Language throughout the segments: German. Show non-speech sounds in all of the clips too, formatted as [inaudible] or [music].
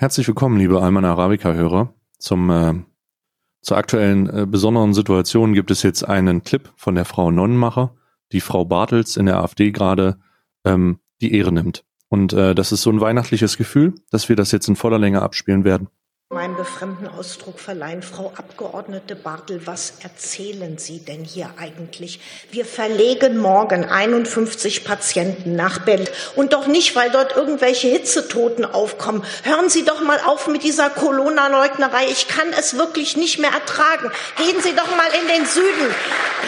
Herzlich willkommen, liebe Alman Arabica-Hörer. Zum äh, zur aktuellen äh, besonderen Situation gibt es jetzt einen Clip von der Frau Nonnenmacher, die Frau Bartels in der AfD gerade ähm, die Ehre nimmt. Und äh, das ist so ein weihnachtliches Gefühl, dass wir das jetzt in voller Länge abspielen werden meinem befremden Ausdruck verleihen. Frau Abgeordnete Bartel, was erzählen Sie denn hier eigentlich? Wir verlegen morgen 51 Patienten nach Berlin. Und doch nicht, weil dort irgendwelche Hitzetoten aufkommen. Hören Sie doch mal auf mit dieser Corona-Leugnerei. Ich kann es wirklich nicht mehr ertragen. Gehen Sie doch mal in den Süden.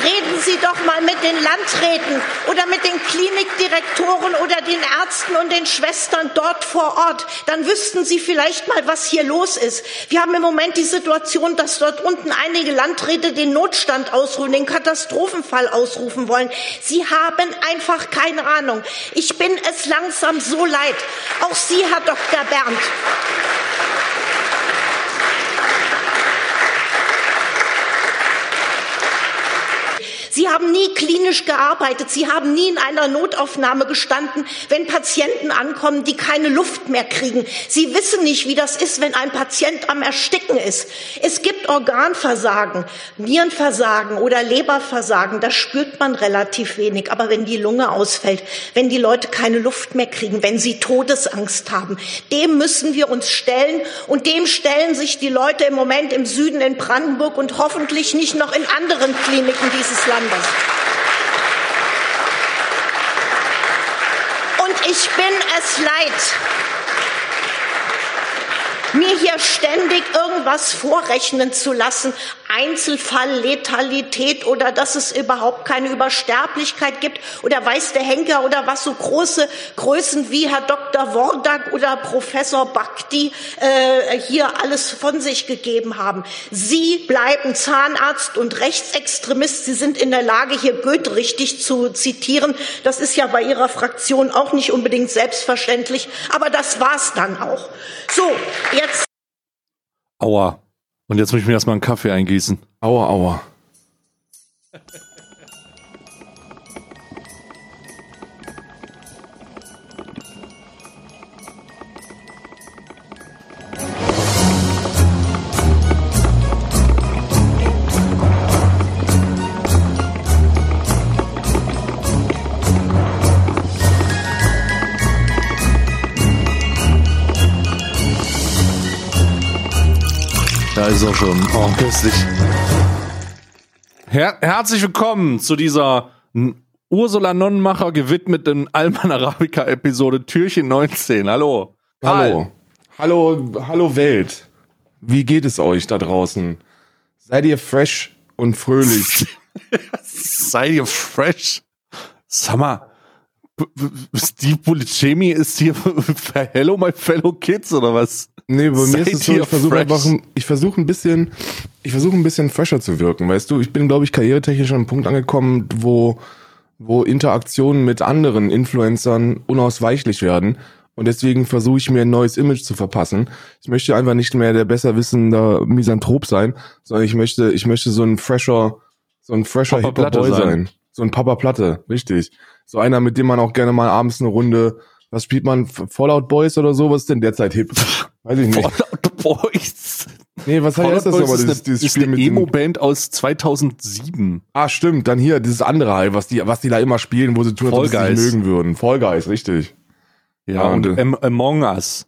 Reden Sie doch mal mit den Landräten oder mit den Klinikdirektoren oder den Ärzten und den Schwestern dort vor Ort. Dann wüssten Sie vielleicht mal, was hier los ist ist. Wir haben im Moment die Situation, dass dort unten einige Landräte den Notstand ausrufen, den Katastrophenfall ausrufen wollen. Sie haben einfach keine Ahnung. Ich bin es langsam so leid. Auch Sie, Herr Dr. Berndt. Sie haben nie klinisch gearbeitet. Sie haben nie in einer Notaufnahme gestanden, wenn Patienten ankommen, die keine Luft mehr kriegen. Sie wissen nicht, wie das ist, wenn ein Patient am Ersticken ist. Es gibt Organversagen, Nierenversagen oder Leberversagen. Das spürt man relativ wenig. Aber wenn die Lunge ausfällt, wenn die Leute keine Luft mehr kriegen, wenn sie Todesangst haben, dem müssen wir uns stellen. Und dem stellen sich die Leute im Moment im Süden in Brandenburg und hoffentlich nicht noch in anderen Kliniken dieses Landes anders. Und ich bin es leid, mir hier ständig irgendwas vorrechnen zu lassen, Einzelfallletalität oder dass es überhaupt keine Übersterblichkeit gibt oder weiß der Henker oder was so große Größen wie Herr Dr. Wordak oder Professor Bhakti äh, hier alles von sich gegeben haben. Sie bleiben Zahnarzt und Rechtsextremist. Sie sind in der Lage, hier Goethe richtig zu zitieren. Das ist ja bei Ihrer Fraktion auch nicht unbedingt selbstverständlich, aber das war's dann auch. So. Aua. Und jetzt muss ich mir erstmal einen Kaffee eingießen. Aua, aua. Ist er schon. Oh, köstlich. Her herzlich willkommen zu dieser Ursula Nonnenmacher gewidmeten Alman Arabica Episode Türchen 19. Hallo. Hallo. Hallo, hallo Welt. Wie geht es euch da draußen? Seid ihr fresh und fröhlich? [laughs] Seid ihr fresh? Sag mal, Steve Buscemi ist hier für Hello My Fellow Kids oder was? Nee, bei mir ist es so, ich versuche einfach, ich versuche ein bisschen, ich versuche ein bisschen fresher zu wirken, weißt du? Ich bin, glaube ich, karrieretechnisch an einem Punkt angekommen, wo, wo Interaktionen mit anderen Influencern unausweichlich werden. Und deswegen versuche ich mir ein neues Image zu verpassen. Ich möchte einfach nicht mehr der besser wissende Misanthrop sein, sondern ich möchte, ich möchte so ein fresher, so ein fresher Hip-Hop Boy sein. sein. So ein Papa Platte, richtig. So einer, mit dem man auch gerne mal abends eine Runde was spielt man? Fallout Boys oder so? Was ist denn derzeit hip? [laughs] Weiß ich nicht. Fallout Boys. Nee, was heißt das nochmal? Ist dieses, dieses ist Spiel eine Emo-Band aus 2007. Ah, stimmt. Dann hier dieses andere halt, was die, was die da immer spielen, wo sie tun, als sie mögen würden. Fall Guys, richtig. Ja, ja und, und Among Us.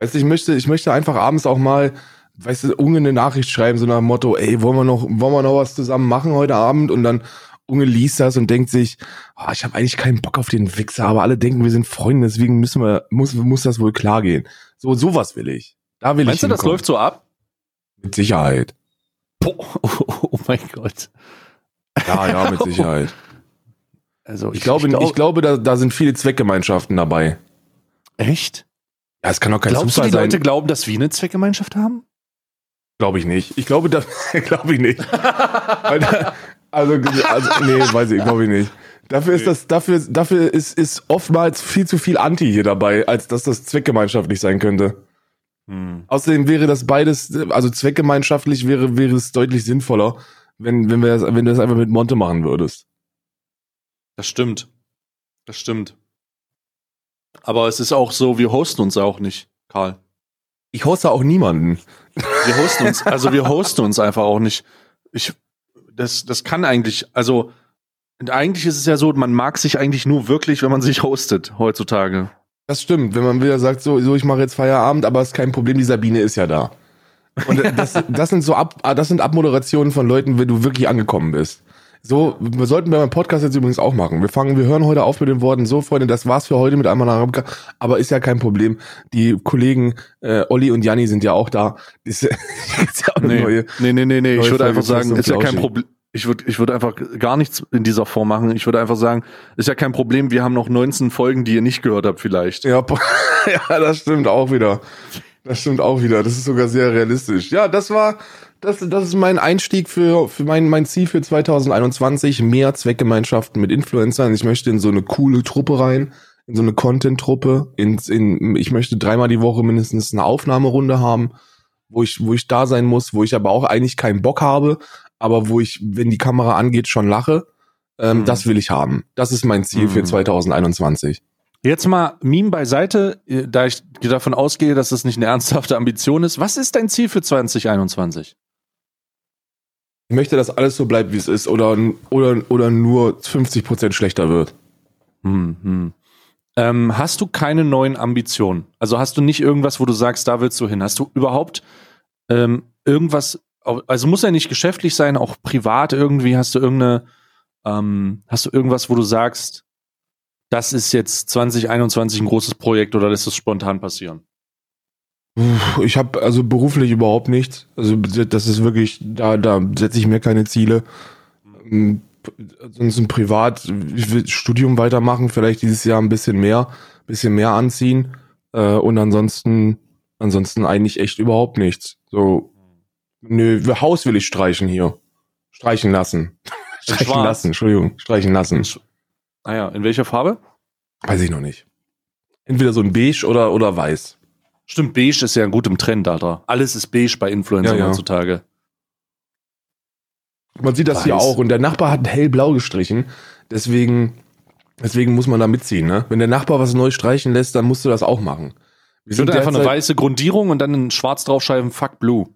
Weißt du, ich möchte, ich möchte einfach abends auch mal, weißt du, eine Nachricht schreiben, so nach dem Motto, ey, wollen wir noch, wollen wir noch was zusammen machen heute Abend? Und dann Unge liest das und denkt sich, oh, ich habe eigentlich keinen Bock auf den Wichser, aber alle denken, wir sind Freunde, deswegen müssen wir, muss, muss das wohl klar gehen. So, sowas will ich. Da will Meinst ich. Meinst du, das läuft so ab? Mit Sicherheit. Boah, oh, [laughs] oh mein Gott. Ja, ja, mit [laughs] Sicherheit. Also ich, ich glaube, ich, glaub, ich glaube, da, da sind viele Zweckgemeinschaften dabei. Echt? Ja, es kann doch kein Glaubst Zufall du, die Leute glauben, dass wir eine Zweckgemeinschaft haben? Glaube ich nicht. Ich glaube, das [laughs] glaube ich nicht. Also, [laughs] also nee, weiß ich, glaube ich nicht. Dafür ist das, dafür, dafür ist, ist oftmals viel zu viel Anti hier dabei, als dass das zweckgemeinschaftlich sein könnte. Hm. Außerdem wäre das beides, also zweckgemeinschaftlich wäre, wäre es deutlich sinnvoller, wenn, wenn wir das, wenn du das einfach mit Monte machen würdest. Das stimmt. Das stimmt. Aber es ist auch so, wir hosten uns auch nicht, Karl. Ich hoste auch niemanden. Wir hosten uns, also wir hosten uns einfach auch nicht. Ich, das, das kann eigentlich, also eigentlich ist es ja so, man mag sich eigentlich nur wirklich, wenn man sich hostet heutzutage. Das stimmt, wenn man wieder sagt, so, so ich mache jetzt Feierabend, aber es ist kein Problem, die Sabine ist ja da. Und [laughs] das, das sind so Ab, das sind Abmoderationen von Leuten, wenn du wirklich angekommen bist. So, wir sollten wir beim Podcast jetzt übrigens auch machen. Wir fangen, wir hören heute auf mit den Worten, so Freunde, das war's für heute mit einmal Arabica, aber ist ja kein Problem. Die Kollegen äh, Olli und Janni sind ja auch da. Ist, [laughs] ist ja auch nee, neue, nee, nee, nee, nee. Ich würde einfach sagen, ist ja kein Problem. Ich würde ich würde einfach gar nichts in dieser Form machen. Ich würde einfach sagen, ist ja kein Problem, wir haben noch 19 Folgen, die ihr nicht gehört habt vielleicht. Ja, [laughs] ja, das stimmt auch wieder. Das stimmt auch wieder. Das ist sogar sehr realistisch. Ja, das war, das, das ist mein Einstieg für, für mein, mein Ziel für 2021. Mehr Zweckgemeinschaften mit Influencern. Ich möchte in so eine coole Truppe rein, in so eine Content-Truppe. In, in, ich möchte dreimal die Woche mindestens eine Aufnahmerunde haben, wo ich, wo ich da sein muss, wo ich aber auch eigentlich keinen Bock habe, aber wo ich, wenn die Kamera angeht, schon lache. Ähm, mhm. Das will ich haben. Das ist mein Ziel mhm. für 2021. Jetzt mal Meme beiseite, äh, da ich davon ausgehe, dass das nicht eine ernsthafte Ambition ist. Was ist dein Ziel für 2021? Möchte, dass alles so bleibt, wie es ist oder, oder, oder nur 50 Prozent schlechter wird. Hm, hm. Ähm, hast du keine neuen Ambitionen? Also hast du nicht irgendwas, wo du sagst, da willst du hin? Hast du überhaupt ähm, irgendwas, also muss ja nicht geschäftlich sein, auch privat irgendwie, hast du irgendeine, ähm, hast du irgendwas, wo du sagst, das ist jetzt 2021 ein großes Projekt oder lässt es spontan passieren? Ich habe also beruflich überhaupt nichts. Also das ist wirklich, da, da setze ich mir keine Ziele. Ansonsten privat, ich will Studium weitermachen, vielleicht dieses Jahr ein bisschen mehr, bisschen mehr anziehen. Äh, und ansonsten, ansonsten eigentlich echt überhaupt nichts. So, nö, Haus will ich streichen hier. Streichen lassen. [laughs] streichen lassen, Entschuldigung, streichen lassen. Ah ja, in welcher Farbe? Weiß ich noch nicht. Entweder so ein beige oder, oder weiß. Stimmt, beige ist ja ein gutem Trend, Alter. Alles ist beige bei Influencern ja, ja. heutzutage. Man sieht das weiß. hier auch und der Nachbar hat hellblau gestrichen. Deswegen, deswegen muss man da mitziehen, ne? Wenn der Nachbar was neu streichen lässt, dann musst du das auch machen. Wir sind einfach eine weiße Grundierung und dann ein Schwarz draufschreiben, fuck blue.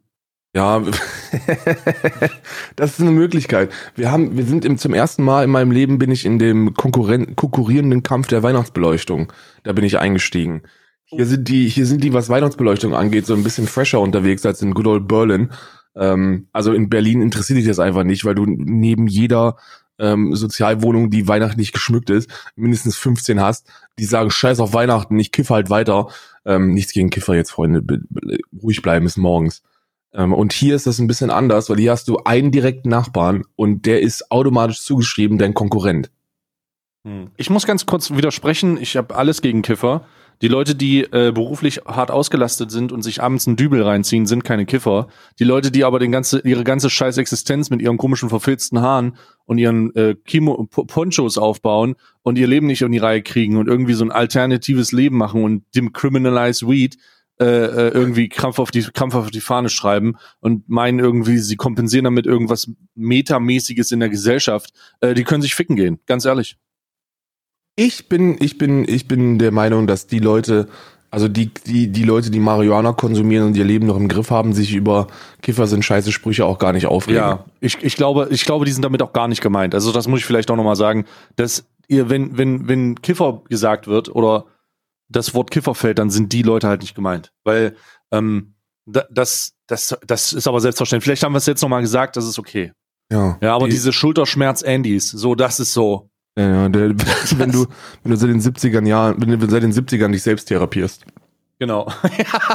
Ja, [laughs] das ist eine Möglichkeit. Wir haben, wir sind im, zum ersten Mal in meinem Leben bin ich in dem konkurrierenden Kampf der Weihnachtsbeleuchtung. Da bin ich eingestiegen. Hier sind die, hier sind die, was Weihnachtsbeleuchtung angeht, so ein bisschen fresher unterwegs als in Good Old Berlin. Ähm, also in Berlin interessiert dich das einfach nicht, weil du neben jeder ähm, Sozialwohnung, die weihnachtlich geschmückt ist, mindestens 15 hast, die sagen, scheiß auf Weihnachten, ich kiff halt weiter. Ähm, nichts gegen Kiffer jetzt, Freunde, ruhig bleiben bis morgens. Ähm, und hier ist das ein bisschen anders, weil hier hast du einen direkten Nachbarn und der ist automatisch zugeschrieben dein Konkurrent. Hm. Ich muss ganz kurz widersprechen, ich habe alles gegen Kiffer. Die Leute, die äh, beruflich hart ausgelastet sind und sich abends einen Dübel reinziehen, sind keine Kiffer. Die Leute, die aber den ganze, ihre ganze scheiß Existenz mit ihren komischen verfilzten Haaren und ihren äh, Kimo Ponchos aufbauen und ihr Leben nicht in die Reihe kriegen und irgendwie so ein alternatives Leben machen und dem Criminalize Weed, äh, äh, irgendwie krampf auf die krampf auf die Fahne schreiben und meinen irgendwie, sie kompensieren damit irgendwas metamäßiges in der Gesellschaft, äh, die können sich ficken gehen, ganz ehrlich. Ich bin, ich bin, ich bin der Meinung, dass die Leute, also die, die, die Leute, die Marihuana konsumieren und ihr Leben noch im Griff haben, sich über Kiffer sind scheiße Sprüche auch gar nicht aufregen. Ja, ich, ich glaube, ich glaube, die sind damit auch gar nicht gemeint. Also das muss ich vielleicht auch nochmal sagen, dass ihr, wenn, wenn, wenn Kiffer gesagt wird oder das Wort Kiffer fällt, dann sind die Leute halt nicht gemeint. Weil ähm, das, das, das ist aber selbstverständlich. Vielleicht haben wir es jetzt nochmal gesagt, das ist okay. Ja. Ja, aber die, diese Schulterschmerz-Andys, so, das ist so. Ja, ja, der, [laughs] wenn du, wenn du seit den 70ern Jahren, wenn du seit den 70ern dich selbst therapierst. Genau.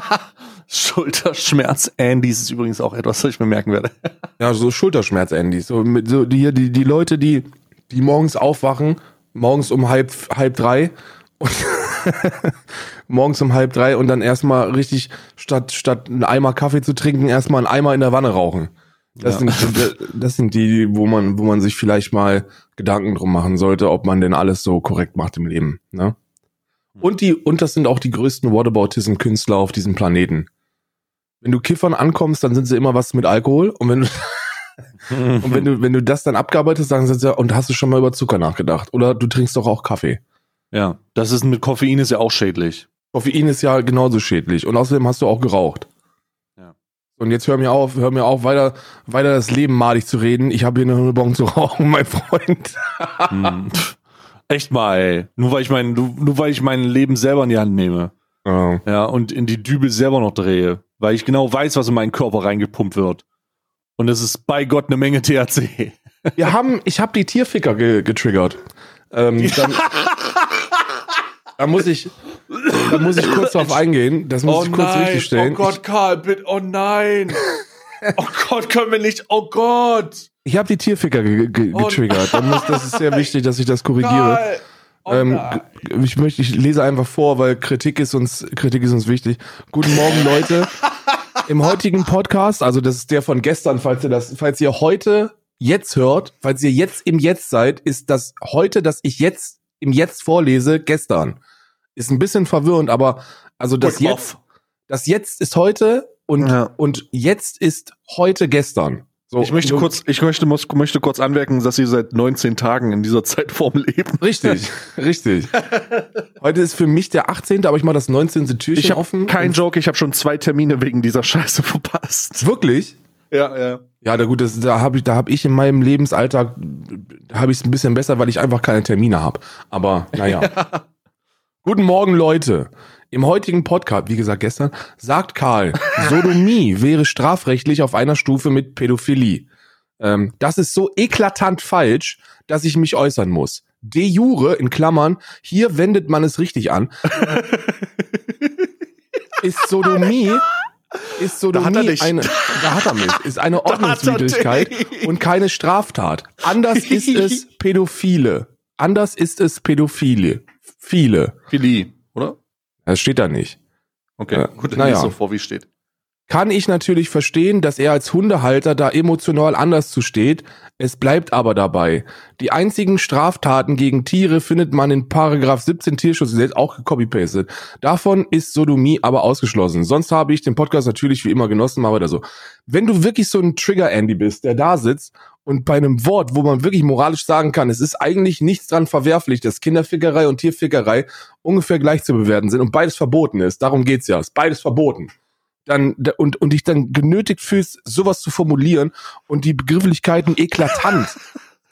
[laughs] Schulterschmerz-Andys ist übrigens auch etwas, was ich mir merken werde. [laughs] ja, so Schulterschmerz-Andys. So, mit, so die, die, die Leute, die, die morgens aufwachen, morgens um halb, halb drei und morgens um halb drei und dann erstmal richtig, statt, statt einen Eimer Kaffee zu trinken, erstmal einen Eimer in der Wanne rauchen. Das, ja. sind, das sind die, wo man, wo man sich vielleicht mal Gedanken drum machen sollte, ob man denn alles so korrekt macht im Leben. Ne? Und die, und das sind auch die größten Whataboutism-Künstler auf diesem Planeten. Wenn du Kiffern ankommst, dann sind sie immer was mit Alkohol. Und wenn du, [laughs] und wenn du, wenn du das dann abgearbeitet hast, sagen sie, ja, und hast du schon mal über Zucker nachgedacht? Oder du trinkst doch auch Kaffee. Ja, das ist mit Koffein ist ja auch schädlich. Koffein ist ja genauso schädlich. Und außerdem hast du auch geraucht. Und jetzt hör mir auf, hör mir auf, weiter, weiter das Leben madig zu reden. Ich habe hier eine Bon zu rauchen, [laughs] mein Freund. hm. Echt mal, ey. Nur weil ich mein, nur weil ich mein Leben selber in die Hand nehme. Oh. Ja, und in die Dübel selber noch drehe. Weil ich genau weiß, was in meinen Körper reingepumpt wird. Und es ist bei Gott eine Menge THC. [laughs] Wir haben, ich habe die Tierficker ge getriggert. Ähm, dann, [laughs] da muss ich, da muss ich kurz drauf eingehen. Das muss oh ich kurz nein, richtig stellen. Oh Gott, Karl, bitte, oh nein. oh Gott, können wir nicht, oh Gott. Ich habe die Tierficker ge ge oh getriggert. Muss, das ist sehr wichtig, dass ich das korrigiere. Oh ähm, ich möchte, ich lese einfach vor, weil Kritik ist uns, Kritik ist uns wichtig. Guten Morgen, Leute. Im heutigen Podcast, also das ist der von gestern, falls ihr das, falls ihr heute jetzt hört, falls ihr jetzt im Jetzt seid, ist das heute, dass ich jetzt im Jetzt vorlese, gestern. Ist ein bisschen verwirrend, aber also das Jetzt, das Jetzt ist heute und, ja. und jetzt ist heute gestern. So, ich möchte kurz, ich möchte, muss, möchte kurz anmerken, dass Sie seit 19 Tagen in dieser Zeitform leben. Richtig, [laughs] richtig. Heute ist für mich der 18., aber ich mache das 19. Türchen ich offen. Kein Joke, ich habe schon zwei Termine wegen dieser Scheiße verpasst. Wirklich? Ja, ja. Ja, da gut, das, da habe ich, da habe ich in meinem Lebensalltag habe ich es ein bisschen besser, weil ich einfach keine Termine habe. Aber naja. Ja. [laughs] Guten Morgen, Leute. Im heutigen Podcast, wie gesagt gestern, sagt Karl, [laughs] Sodomie wäre strafrechtlich auf einer Stufe mit Pädophilie. Ähm, das ist so eklatant falsch, dass ich mich äußern muss. De jure, in Klammern, hier wendet man es richtig an, [laughs] ist Sodomie ist Sodomie da eine, da hat er mich, ist eine [laughs] Ordnungswidrigkeit und keine Straftat. Anders ist es Pädophile. Anders ist es Pädophile. Viele. Philie, oder? Das steht da nicht. Okay, äh, gut, dann naja. so vor, wie es steht. Kann ich natürlich verstehen, dass er als Hundehalter da emotional anders zu steht. Es bleibt aber dabei. Die einzigen Straftaten gegen Tiere findet man in Paragraph 17 Tierschutzgesetz auch gecopy-pastet. Davon ist Sodomie aber ausgeschlossen. Sonst habe ich den Podcast natürlich wie immer genossen, mal weiter so. Wenn du wirklich so ein Trigger-Andy bist, der da sitzt und bei einem Wort, wo man wirklich moralisch sagen kann, es ist eigentlich nichts dran verwerflich, dass Kinderfickerei und Tierfickerei ungefähr gleich zu bewerten sind und beides verboten ist. Darum geht's ja. Ist beides verboten. Dann, und, und dich dann genötigt fühlst, sowas zu formulieren und die Begrifflichkeiten eklatant.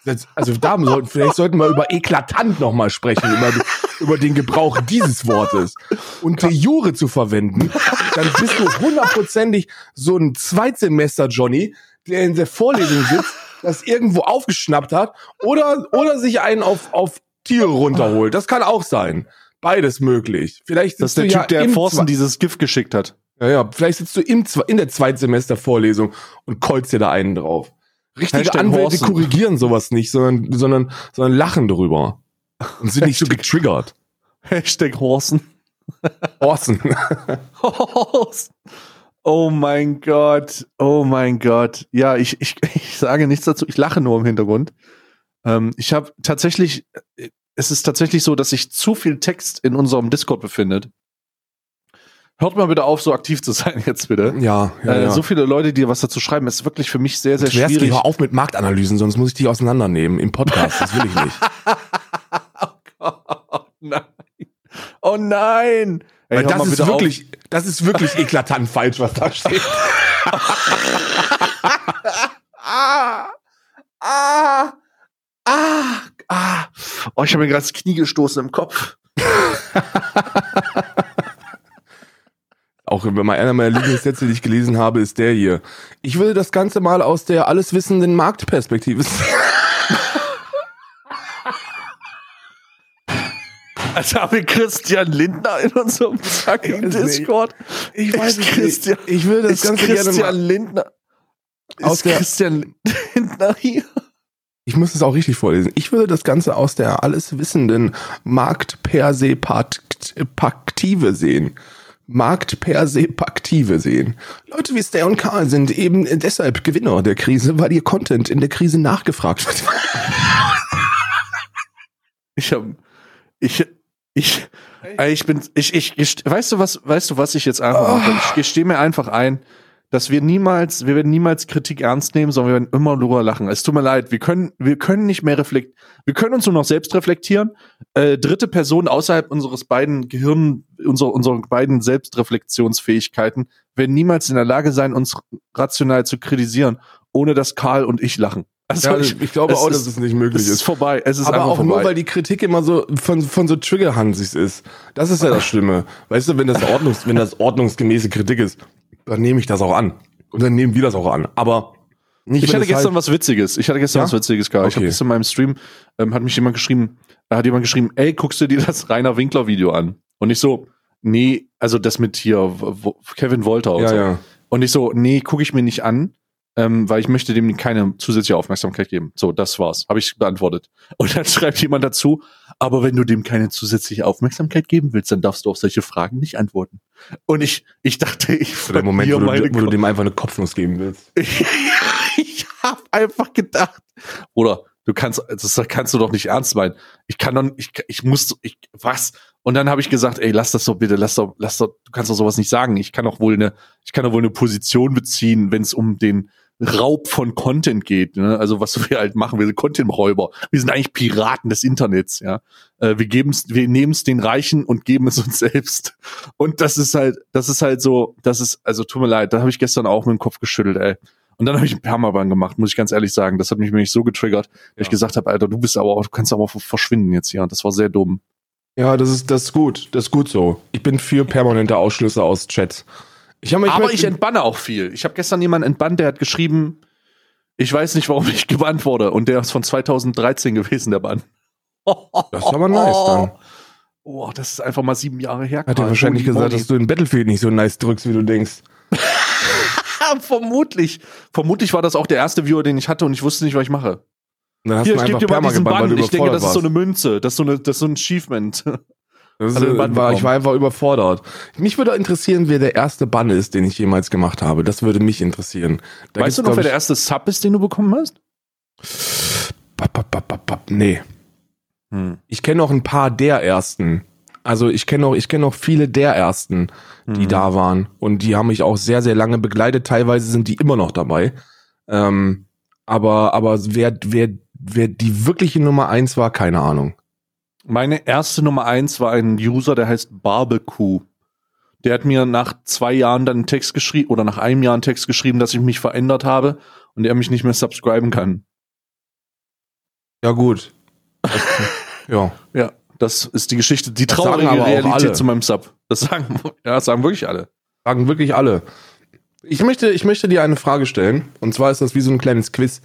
[laughs] also da sollten, vielleicht sollten wir über eklatant nochmal sprechen, über, über den Gebrauch dieses Wortes. Und de jure zu verwenden, dann bist du hundertprozentig so ein Zweitsemester Johnny, der in der Vorlesung sitzt das irgendwo aufgeschnappt hat oder, oder sich einen auf, auf Tiere runterholt. Das kann auch sein. Beides möglich. Vielleicht das ist der Typ, ja der Forsten dieses Gift geschickt hat. Ja, ja, vielleicht sitzt du im, in der Zweitsemester-Vorlesung und kolzt dir da einen drauf. Richtige Hashtag Anwälte Horsen. korrigieren sowas nicht, sondern, sondern, sondern lachen darüber. Und sind nicht [laughs] so getriggert. Hashtag Horsen. Horsen. [laughs] Horsen. Oh mein Gott, oh mein Gott. Ja, ich, ich, [laughs] ich sage nichts dazu, ich lache nur im Hintergrund. Ähm, ich habe tatsächlich, es ist tatsächlich so, dass sich zu viel Text in unserem Discord befindet. Hört mal bitte auf, so aktiv zu [laughs] sein jetzt bitte. Ja, ja, äh, ja. So viele Leute, die was dazu schreiben, ist wirklich für mich sehr, sehr schwierig. Hör auf mit Marktanalysen, sonst muss ich die auseinandernehmen im Podcast. Das will ich nicht. [laughs] oh Gott, nein. Oh nein. Ey, das ist wirklich, auf. das ist wirklich eklatant falsch, was da steht. ah, ah, ah, ah. Oh, ich habe mir gerade das Knie gestoßen im Kopf. [laughs] Auch wenn einer meiner Lieblingssätze, die ich gelesen habe, ist der hier. Ich will das Ganze mal aus der alleswissenden Marktperspektive [laughs] sehen. Als haben wir Christian Lindner in unserem fucking Discord. Ich weiß nicht. Christian, ich will das Ganze Christian gerne mal Lindner. Aus der, Christian Lindner hier? Ich muss es auch richtig vorlesen. Ich würde das Ganze aus der alleswissenden Marktperspektive sehen. Marktperspektive sehen. Leute wie Stay und Karl sind eben deshalb Gewinner der Krise, weil ihr Content in der Krise nachgefragt wird. ich habe ich ich, ich bin, ich, ich, weißt du was, weißt du was ich jetzt einfach mache? Ich gestehe mir einfach ein, dass wir niemals, wir werden niemals Kritik ernst nehmen, sondern wir werden immer drüber lachen. Es tut mir leid, wir können, wir können nicht mehr reflektieren, wir können uns nur noch selbst reflektieren. Äh, dritte Person außerhalb unseres beiden Gehirn, unserer, unserer beiden Selbstreflexionsfähigkeiten werden niemals in der Lage sein, uns rational zu kritisieren, ohne dass Karl und ich lachen. Also ja, ich, ich, glaube auch, ist, dass es nicht möglich ist. Es ist vorbei. Es ist Aber auch vorbei. nur, weil die Kritik immer so von, von so Triggerhansigs ist. Das ist ja das Schlimme. Weißt du, wenn das, Ordnungs, wenn das ordnungsgemäße Kritik ist, dann nehme ich das auch an. Und dann nehmen wir das auch an. Aber nicht, ich hatte gestern halt was Witziges. Ich hatte gestern ja? was Witziges, Karl. Okay. Ich habe gestern in meinem Stream, ähm, hat mich jemand geschrieben, da hat jemand geschrieben, ey, guckst du dir das Rainer Winkler Video an? Und ich so, nee, also das mit hier Kevin Wolter und ja, so. Ja. Und ich so, nee, gucke ich mir nicht an, ähm, weil ich möchte dem keine zusätzliche Aufmerksamkeit geben. So, das war's. Habe ich beantwortet. Und dann [laughs] schreibt jemand dazu, aber wenn du dem keine zusätzliche Aufmerksamkeit geben willst, dann darfst du auf solche Fragen nicht antworten. Und ich, ich dachte, ich Für den Moment, wo du, wo du, dem einfach eine Kopfnuss geben willst. [laughs] ich habe einfach gedacht, oder du kannst, das kannst du doch nicht ernst meinen. Ich kann doch, ich, ich muss, ich, was? Und dann habe ich gesagt, ey, lass das doch bitte, lass doch, lass doch, du kannst doch sowas nicht sagen. Ich kann doch wohl eine, ich kann doch wohl eine Position beziehen, wenn es um den Raub von Content geht. Ne? Also was wir halt machen, wir sind Content-Räuber. Wir sind eigentlich Piraten des Internets. Ja, äh, wir geben's, wir nehmen es den Reichen und geben es uns selbst. Und das ist halt, das ist halt so, das ist, also tut mir leid, da habe ich gestern auch mit dem Kopf geschüttelt, ey. Und dann habe ich einen Permaban gemacht, muss ich ganz ehrlich sagen. Das hat mich nämlich so getriggert, ja. dass ich gesagt habe, Alter, du bist aber auch, du kannst aber verschwinden jetzt hier. Und das war sehr dumm. Ja, das ist, das ist gut. Das ist gut so. Ich bin für permanente Ausschlüsse aus Chats. Ich hab, ich aber ich entbanne auch viel. Ich habe gestern jemanden entbannt, der hat geschrieben, ich weiß nicht, warum ich [laughs] gebannt wurde. Und der ist von 2013 gewesen, der Bann. Das ist aber nice dann. Oh, das ist einfach mal sieben Jahre her. Hat er wahrscheinlich gesagt, dass du in Battlefield nicht so nice drückst, wie du denkst. [laughs] vermutlich. Vermutlich war das auch der erste Viewer, den ich hatte und ich wusste nicht, was ich mache. Dann hast Hier, du ich gebe dir mal diesen gebannt, Ich denke, das ist so eine Münze. Das ist so, eine, das ist so ein Achievement. Ist, war, ich war einfach überfordert. Mich würde interessieren, wer der erste Bann ist, den ich jemals gemacht habe. Das würde mich interessieren. Da weißt du noch, wer der erste Sub ist, den du bekommen hast? Nee. Hm. Ich kenne noch ein paar der ersten. Also ich kenne noch, ich kenne noch viele der ersten, die mhm. da waren und die haben mich auch sehr, sehr lange begleitet. Teilweise sind die immer noch dabei. Ähm, aber, aber wer, wer, wer die wirkliche Nummer eins war, keine Ahnung. Meine erste Nummer eins war ein User, der heißt Barbecue. Der hat mir nach zwei Jahren dann einen Text geschrieben oder nach einem Jahr einen Text geschrieben, dass ich mich verändert habe und er mich nicht mehr subscriben kann. Ja, gut. Das, [laughs] ja. Ja. Das ist die Geschichte, die traurige Realität zu meinem Sub. Das sagen, [laughs] ja, das sagen wirklich alle. Sagen wirklich alle. Ich möchte, ich möchte dir eine Frage stellen. Und zwar ist das wie so ein kleines Quiz.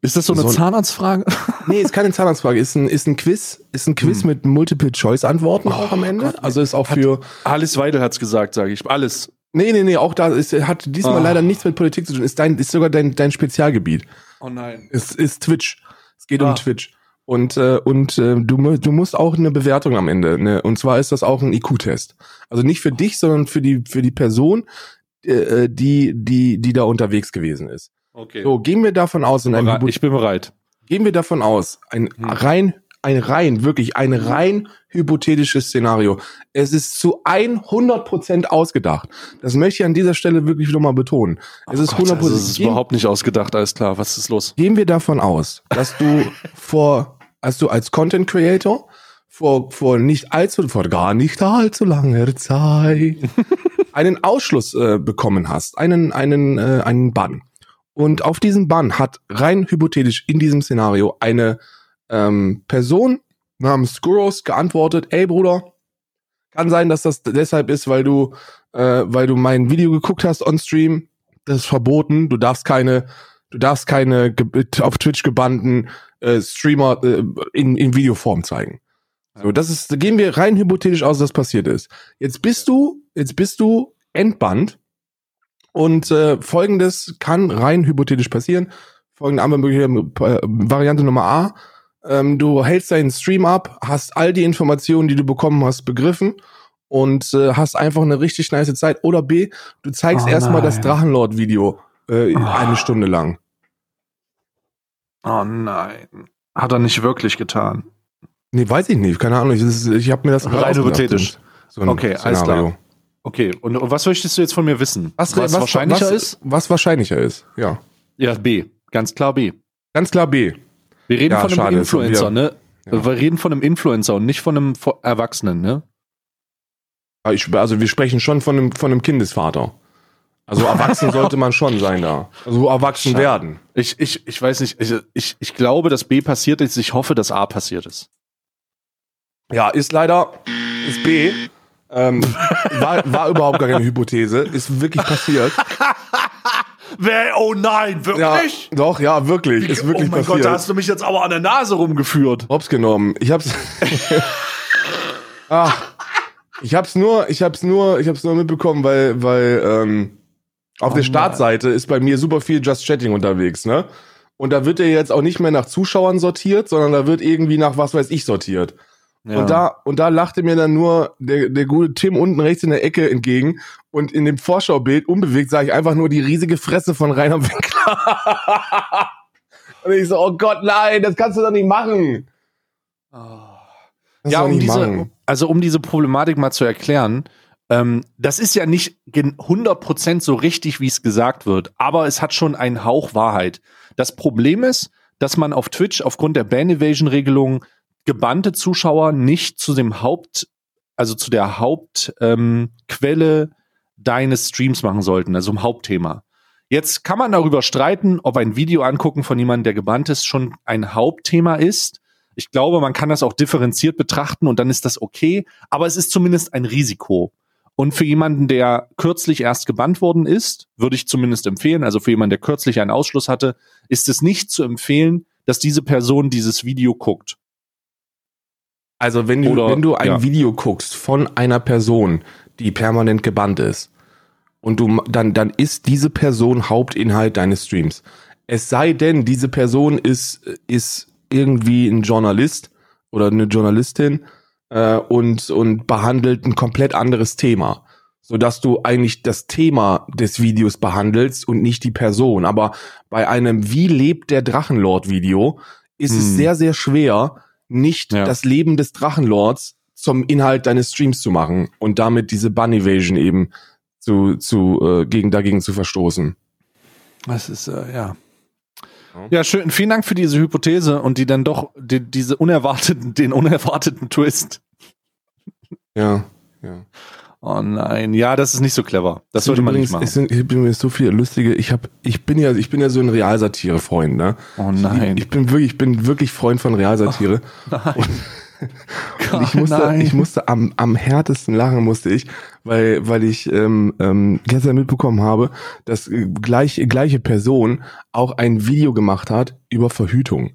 Ist das so eine so Zahnarztfrage? [laughs] Nee, ist keine Zahnarztfrage. Ist ein, ist ein Quiz. Ist ein Quiz hm. mit Multiple-Choice-Antworten oh, auch am Ende. Gott. Also ist auch hat, für. Alice Weidel hat's gesagt, sage ich. Alles. Nee, nee, nee, auch da ist, hat diesmal oh. leider nichts mit Politik zu tun. Ist dein, ist sogar dein, dein Spezialgebiet. Oh nein. Es ist Twitch. Es geht ah. um Twitch. Und, äh, und äh, du, du musst auch eine Bewertung am Ende. Ne? Und zwar ist das auch ein IQ-Test. Also nicht für dich, sondern für die, für die Person, äh, die, die, die da unterwegs gewesen ist. Okay. So, gehen wir davon aus, in einem ich bin bereit. Gehen wir davon aus, ein hm. rein, ein rein, wirklich ein rein hypothetisches Szenario. Es ist zu 100 Prozent ausgedacht. Das möchte ich an dieser Stelle wirklich nochmal betonen. Es oh ist 100 Prozent. Also es ist überhaupt nicht ausgedacht, alles klar. Was ist los? Gehen wir davon aus, dass du [laughs] vor als du als Content Creator vor, vor nicht allzu, vor gar nicht allzu langer Zeit [laughs] einen Ausschluss äh, bekommen hast, einen, einen, äh, einen Bann. Und auf diesen Bann hat rein hypothetisch in diesem Szenario eine ähm, Person namens Skuros geantwortet, ey Bruder, kann sein, dass das deshalb ist, weil du, äh, weil du mein Video geguckt hast on Stream. Das ist verboten. Du darfst keine, du darfst keine auf Twitch gebannten äh, Streamer äh, in, in Videoform zeigen. So, das ist, da gehen wir rein hypothetisch aus, dass das passiert ist. Jetzt bist du, jetzt bist du entbannt und äh, folgendes kann rein hypothetisch passieren. Folgende andere äh, Variante Nummer A. Ähm, du hältst deinen Stream ab, hast all die Informationen, die du bekommen hast, begriffen und äh, hast einfach eine richtig nice Zeit. Oder B, du zeigst oh erstmal das Drachenlord-Video äh, oh. eine Stunde lang. Oh nein. Hat er nicht wirklich getan. Nee, weiß ich nicht. Keine Ahnung. Ich, ich habe mir das rein hypothetisch. So okay, Szenario. alles klar. Okay, und, und, was möchtest du jetzt von mir wissen? Was, was, was wahrscheinlicher was, ist? Was wahrscheinlicher ist, ja. Ja, B. Ganz klar B. Ganz klar B. Wir reden ja, von einem schade, Influencer, ne? Ja. Wir reden von einem Influencer und nicht von einem Erwachsenen, ne? Also wir sprechen schon von einem, von einem Kindesvater. Also erwachsen [laughs] sollte man schon sein da. Also erwachsen Schade. werden. Ich, ich, ich weiß nicht, ich, ich, ich glaube, dass B passiert ist. Ich hoffe, dass A passiert ist. Ja, ist leider, ist B. Ähm, war, war überhaupt gar keine Hypothese. Ist wirklich passiert. [laughs] oh nein, wirklich? Ja, doch, ja, wirklich. Ist wirklich oh mein passiert. Gott, da hast du mich jetzt aber an der Nase rumgeführt. Hops genommen. Ich hab's. [laughs] ah, ich hab's nur, ich hab's nur, ich hab's nur mitbekommen, weil, weil ähm, auf oh der Startseite ist bei mir super viel Just Chatting unterwegs, ne? Und da wird er jetzt auch nicht mehr nach Zuschauern sortiert, sondern da wird irgendwie nach was weiß ich sortiert. Ja. Und da, und da lachte mir dann nur der, der gute Tim unten rechts in der Ecke entgegen. Und in dem Vorschaubild, unbewegt, sah ich einfach nur die riesige Fresse von Rainer Winkler. [laughs] und ich so, oh Gott, nein, das kannst du doch nicht machen. Oh. Ja, um diese, machen. also um diese Problematik mal zu erklären, ähm, das ist ja nicht 100% so richtig, wie es gesagt wird, aber es hat schon einen Hauch Wahrheit. Das Problem ist, dass man auf Twitch aufgrund der Ban Evasion Regelung gebannte Zuschauer nicht zu dem Haupt, also zu der Hauptquelle ähm, deines Streams machen sollten, also im Hauptthema. Jetzt kann man darüber streiten, ob ein Video angucken von jemandem, der gebannt ist, schon ein Hauptthema ist. Ich glaube, man kann das auch differenziert betrachten und dann ist das okay, aber es ist zumindest ein Risiko. Und für jemanden, der kürzlich erst gebannt worden ist, würde ich zumindest empfehlen, also für jemanden, der kürzlich einen Ausschluss hatte, ist es nicht zu empfehlen, dass diese Person dieses Video guckt. Also wenn du, Oder, wenn du ein ja. Video guckst von einer Person, die permanent gebannt ist, und du dann, dann ist diese Person Hauptinhalt deines Streams. Es sei denn, diese Person ist, ist irgendwie ein Journalist oder eine Journalistin äh, und, und behandelt ein komplett anderes Thema. Sodass du eigentlich das Thema des Videos behandelst und nicht die Person. Aber bei einem Wie lebt der Drachenlord-Video ist hm. es sehr, sehr schwer, nicht ja. das Leben des Drachenlords zum Inhalt deines Streams zu machen und damit diese Bun Evasion eben zu, zu äh, gegen dagegen zu verstoßen. Das ist äh, ja. Ja, schön. Vielen Dank für diese Hypothese und die dann doch die, diese unerwarteten, den unerwarteten Twist. Ja, ja. Oh nein, ja, das ist nicht so clever. Das sollte man nicht machen. Es sind, ich bin mir so viele lustige. Ich habe, ich bin ja, ich bin ja so ein Realsatire-Freund, ne? Oh nein. Ich, ich, bin wirklich, ich bin wirklich Freund von Realsatire. Oh, nein. Und, [laughs] und ich musste, nein. ich musste am, am härtesten lachen musste ich, weil, weil ich ähm, ähm, gestern mitbekommen habe, dass gleich, gleiche Person auch ein Video gemacht hat über Verhütung.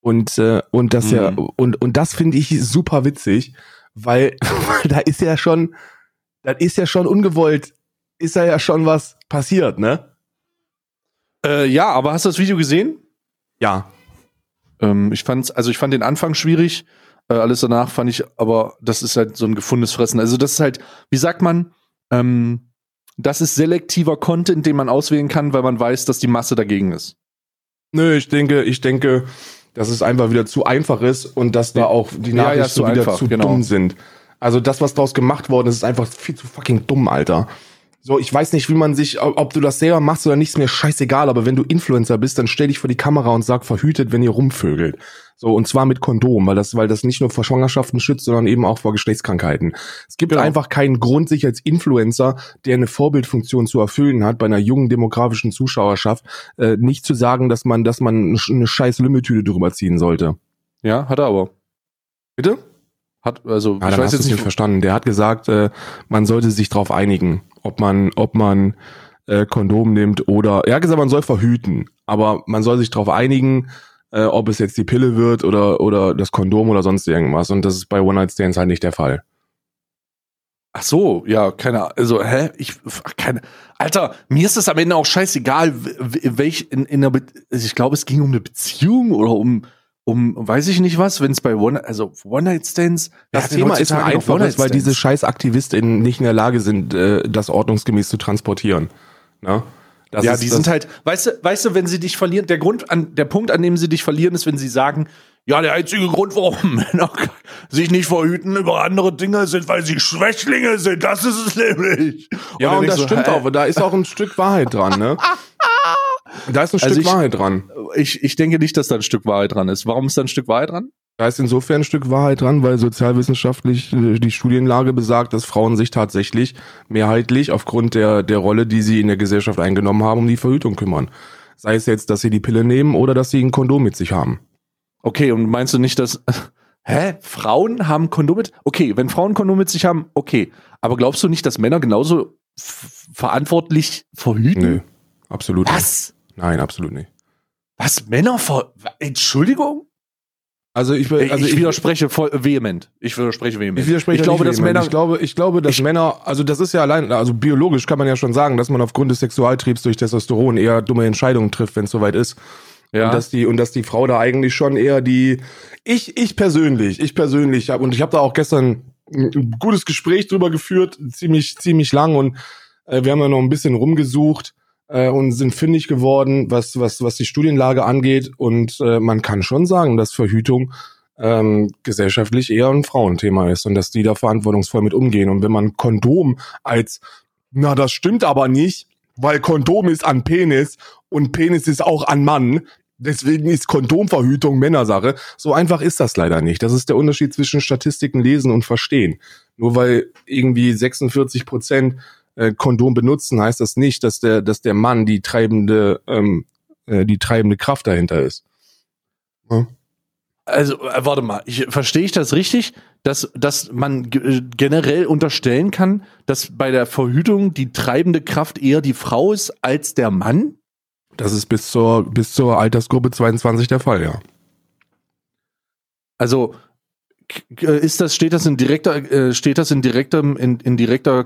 Und äh, und das mhm. ja und und das finde ich super witzig, weil, [laughs] [laughs] da ist ja schon, das ist ja schon ungewollt, ist da ja schon was passiert, ne? Äh, ja, aber hast du das Video gesehen? Ja. Ähm, ich fand's, also ich fand den Anfang schwierig, äh, alles danach fand ich, aber das ist halt so ein gefundenes Fressen. Also das ist halt, wie sagt man, ähm, das ist selektiver Content, den man auswählen kann, weil man weiß, dass die Masse dagegen ist. Nö, ich denke, ich denke, dass es einfach wieder zu einfach ist und dass da auch die Nachrichten ja, ja, wieder einfach, zu genau. dumm sind. Also das, was daraus gemacht worden ist, ist einfach viel zu fucking dumm, Alter. So, ich weiß nicht, wie man sich, ob du das selber machst oder nicht, ist mir scheißegal, aber wenn du Influencer bist, dann stell dich vor die Kamera und sag verhütet, wenn ihr rumvögelt. So, und zwar mit Kondom, weil das, weil das nicht nur vor Schwangerschaften schützt, sondern eben auch vor Geschlechtskrankheiten. Es gibt genau. einfach keinen Grund, sich als Influencer, der eine Vorbildfunktion zu erfüllen hat, bei einer jungen demografischen Zuschauerschaft, äh, nicht zu sagen, dass man, dass man eine scheiß Lümmeltüte drüber ziehen sollte. Ja, hat er aber. Bitte? Hat, also, ja, ich weiß jetzt nicht verstanden. Der hat gesagt, äh, man sollte sich darauf einigen, ob man, ob man äh, Kondom nimmt oder, er hat gesagt, man soll verhüten, aber man soll sich darauf einigen, äh, ob es jetzt die Pille wird oder, oder das Kondom oder sonst irgendwas. Und das ist bei One-Night-Stands halt nicht der Fall. Ach so, ja, keine also hä, ich keine Alter, mir ist es am Ende auch scheißegal, welch in, in einer Be ich glaube, es ging um eine Beziehung oder um um, weiß ich nicht was, wenn es bei One, also One-Night-Stands. Das Thema ist ein einfaches, weil diese scheiß AktivistInnen nicht in der Lage sind, äh, das ordnungsgemäß zu transportieren. Ne? Das ja, die sind halt, weißt du, weißt du, wenn sie dich verlieren, der Grund an, der Punkt, an dem sie dich verlieren, ist, wenn sie sagen, ja, der einzige Grund, warum [laughs] Männer sich nicht verhüten über andere Dinge sind, weil sie Schwächlinge sind. Das ist es nämlich. Ja, und, und das so, stimmt hä? auch. Da ist auch ein Stück Wahrheit dran, ne? [laughs] Da ist ein also Stück ich, Wahrheit dran. Ich, ich denke nicht, dass da ein Stück Wahrheit dran ist. Warum ist da ein Stück Wahrheit dran? Da ist insofern ein Stück Wahrheit dran, weil sozialwissenschaftlich äh, die Studienlage besagt, dass Frauen sich tatsächlich mehrheitlich aufgrund der, der Rolle, die sie in der Gesellschaft eingenommen haben, um die Verhütung kümmern. Sei es jetzt, dass sie die Pille nehmen oder dass sie ein Kondom mit sich haben. Okay, und meinst du nicht, dass. [laughs] Hä? Frauen haben Kondom mit? Okay, wenn Frauen Kondom mit sich haben, okay. Aber glaubst du nicht, dass Männer genauso verantwortlich verhüten? Nö, absolut Was? nicht. Nein, absolut nicht. Was? Männer ver. Entschuldigung? Also ich, also ich, ich widerspreche voll vehement. Ich widerspreche vehement. Ich, widerspreche ich glaube, dass Männer. Ich glaube, ich glaube, dass ich, Männer. Also das ist ja allein, also biologisch kann man ja schon sagen, dass man aufgrund des Sexualtriebs durch Testosteron eher dumme Entscheidungen trifft, wenn es soweit ist. Ja. Und dass die und dass die Frau da eigentlich schon eher die. Ich ich persönlich, ich persönlich habe und ich habe da auch gestern ein gutes Gespräch drüber geführt, ziemlich ziemlich lang und äh, wir haben ja noch ein bisschen rumgesucht äh, und sind fündig geworden, was, was, was die Studienlage angeht. Und äh, man kann schon sagen, dass Verhütung ähm, gesellschaftlich eher ein Frauenthema ist und dass die da verantwortungsvoll mit umgehen. Und wenn man Kondom als, na, das stimmt aber nicht, weil Kondom ist an Penis und Penis ist auch an Mann. Deswegen ist Kondomverhütung Männersache. So einfach ist das leider nicht. Das ist der Unterschied zwischen Statistiken lesen und verstehen. Nur weil irgendwie 46 Prozent äh, Kondom benutzen, heißt das nicht, dass der, dass der Mann die treibende, ähm, äh, die treibende Kraft dahinter ist. Ja. Also, äh, warte mal, ich, verstehe ich das richtig, dass, dass man äh, generell unterstellen kann, dass bei der Verhütung die treibende Kraft eher die Frau ist als der Mann? Das ist bis zur, bis zur Altersgruppe 22 der Fall, ja. Also, ist das, steht das in direkter, steht das in direkter, in, in direkter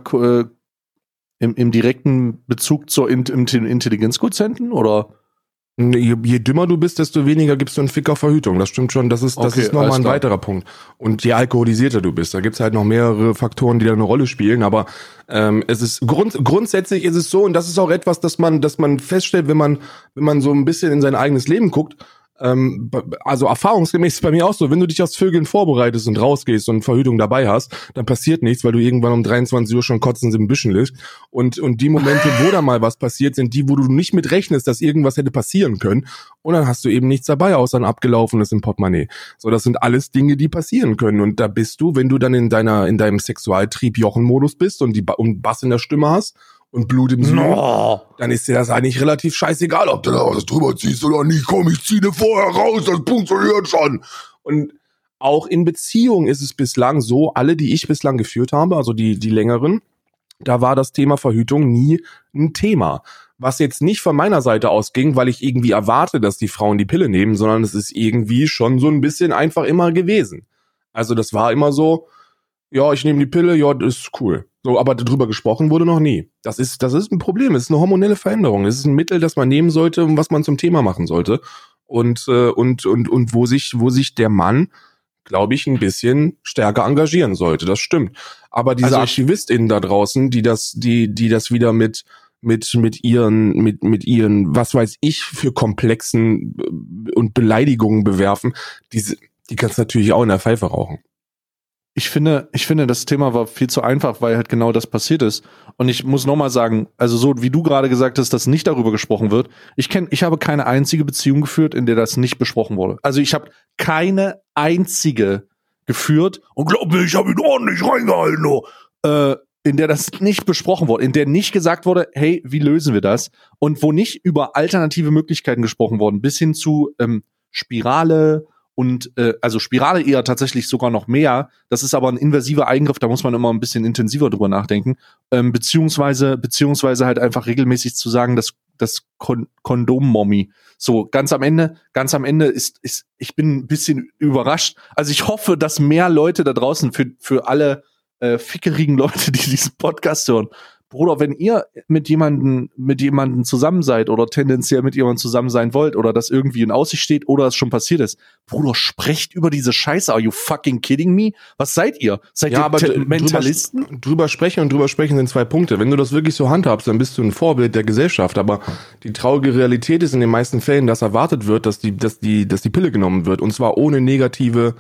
im, im direkten Bezug zur in, im Intelligenzquotienten oder? Je, je dümmer du bist, desto weniger gibst du einen Fick auf Verhütung. Das stimmt schon. Das ist, das okay, ist nochmal ein weiterer Punkt. Und je alkoholisierter du bist, da gibt's halt noch mehrere Faktoren, die da eine Rolle spielen. Aber ähm, es ist grund, grundsätzlich ist es so, und das ist auch etwas, dass man, dass man feststellt, wenn man, wenn man so ein bisschen in sein eigenes Leben guckt, ähm, also erfahrungsgemäß ist bei mir auch so, wenn du dich aufs Vögeln vorbereitest und rausgehst und Verhütung dabei hast, dann passiert nichts, weil du irgendwann um 23 Uhr schon kotzend im Büschen liegst. Und, und die Momente, wo da mal was passiert, sind die, wo du nicht mit rechnest, dass irgendwas hätte passieren können. Und dann hast du eben nichts dabei, außer ein abgelaufenes im Portemonnaie. So, das sind alles Dinge, die passieren können. Und da bist du, wenn du dann in deiner, in deinem Sexualtrieb Jochenmodus bist und die und Bass in der Stimme hast und Blut im Sud, no. dann ist dir das eigentlich relativ scheißegal, ob du da was drüber ziehst oder nicht. Komm, ich zieh dir vorher raus, das funktioniert schon. Und auch in Beziehungen ist es bislang so, alle, die ich bislang geführt habe, also die, die längeren, da war das Thema Verhütung nie ein Thema. Was jetzt nicht von meiner Seite ausging, weil ich irgendwie erwarte, dass die Frauen die Pille nehmen, sondern es ist irgendwie schon so ein bisschen einfach immer gewesen. Also das war immer so, ja, ich nehme die Pille, ja, das ist cool. So, aber darüber gesprochen wurde noch nie. Das ist, das ist ein Problem. Es ist eine hormonelle Veränderung. Es ist ein Mittel, das man nehmen sollte und was man zum Thema machen sollte. Und, äh, und, und, und wo sich, wo sich der Mann, glaube ich, ein bisschen stärker engagieren sollte. Das stimmt. Aber diese also AktivistInnen da draußen, die das, die, die das wieder mit, mit, mit ihren, mit, mit ihren, was weiß ich, für komplexen äh, und Beleidigungen bewerfen, diese, die kannst natürlich auch in der Pfeife rauchen ich finde, ich finde, das Thema war viel zu einfach, weil halt genau das passiert ist. Und ich muss nochmal sagen, also so wie du gerade gesagt hast, dass nicht darüber gesprochen wird. Ich kenne, ich habe keine einzige Beziehung geführt, in der das nicht besprochen wurde. Also ich habe keine einzige geführt und glaub mir, ich habe ihn ordentlich reingehalten, oh, äh, in der das nicht besprochen wurde, in der nicht gesagt wurde, hey, wie lösen wir das? Und wo nicht über alternative Möglichkeiten gesprochen worden, bis hin zu ähm, Spirale, und äh, also Spirale eher tatsächlich sogar noch mehr. Das ist aber ein invasiver Eingriff, da muss man immer ein bisschen intensiver drüber nachdenken. Ähm, beziehungsweise, beziehungsweise halt einfach regelmäßig zu sagen, dass das Kon Kondom-Mommy. So, ganz am Ende, ganz am Ende ist, ist, ich bin ein bisschen überrascht. Also ich hoffe, dass mehr Leute da draußen für, für alle äh, fickerigen Leute, die diesen Podcast hören, Bruder, wenn ihr mit jemanden, mit jemanden zusammen seid oder tendenziell mit jemandem zusammen sein wollt oder das irgendwie in Aussicht steht oder es schon passiert ist, Bruder, sprecht über diese Scheiße. Are you fucking kidding me? Was seid ihr? Seid ja, ihr aber Mentalisten? Drüber, drüber sprechen und drüber sprechen sind zwei Punkte. Wenn du das wirklich so handhabst, dann bist du ein Vorbild der Gesellschaft. Aber die traurige Realität ist in den meisten Fällen, dass erwartet wird, dass die, dass die, dass die Pille genommen wird. Und zwar ohne negative,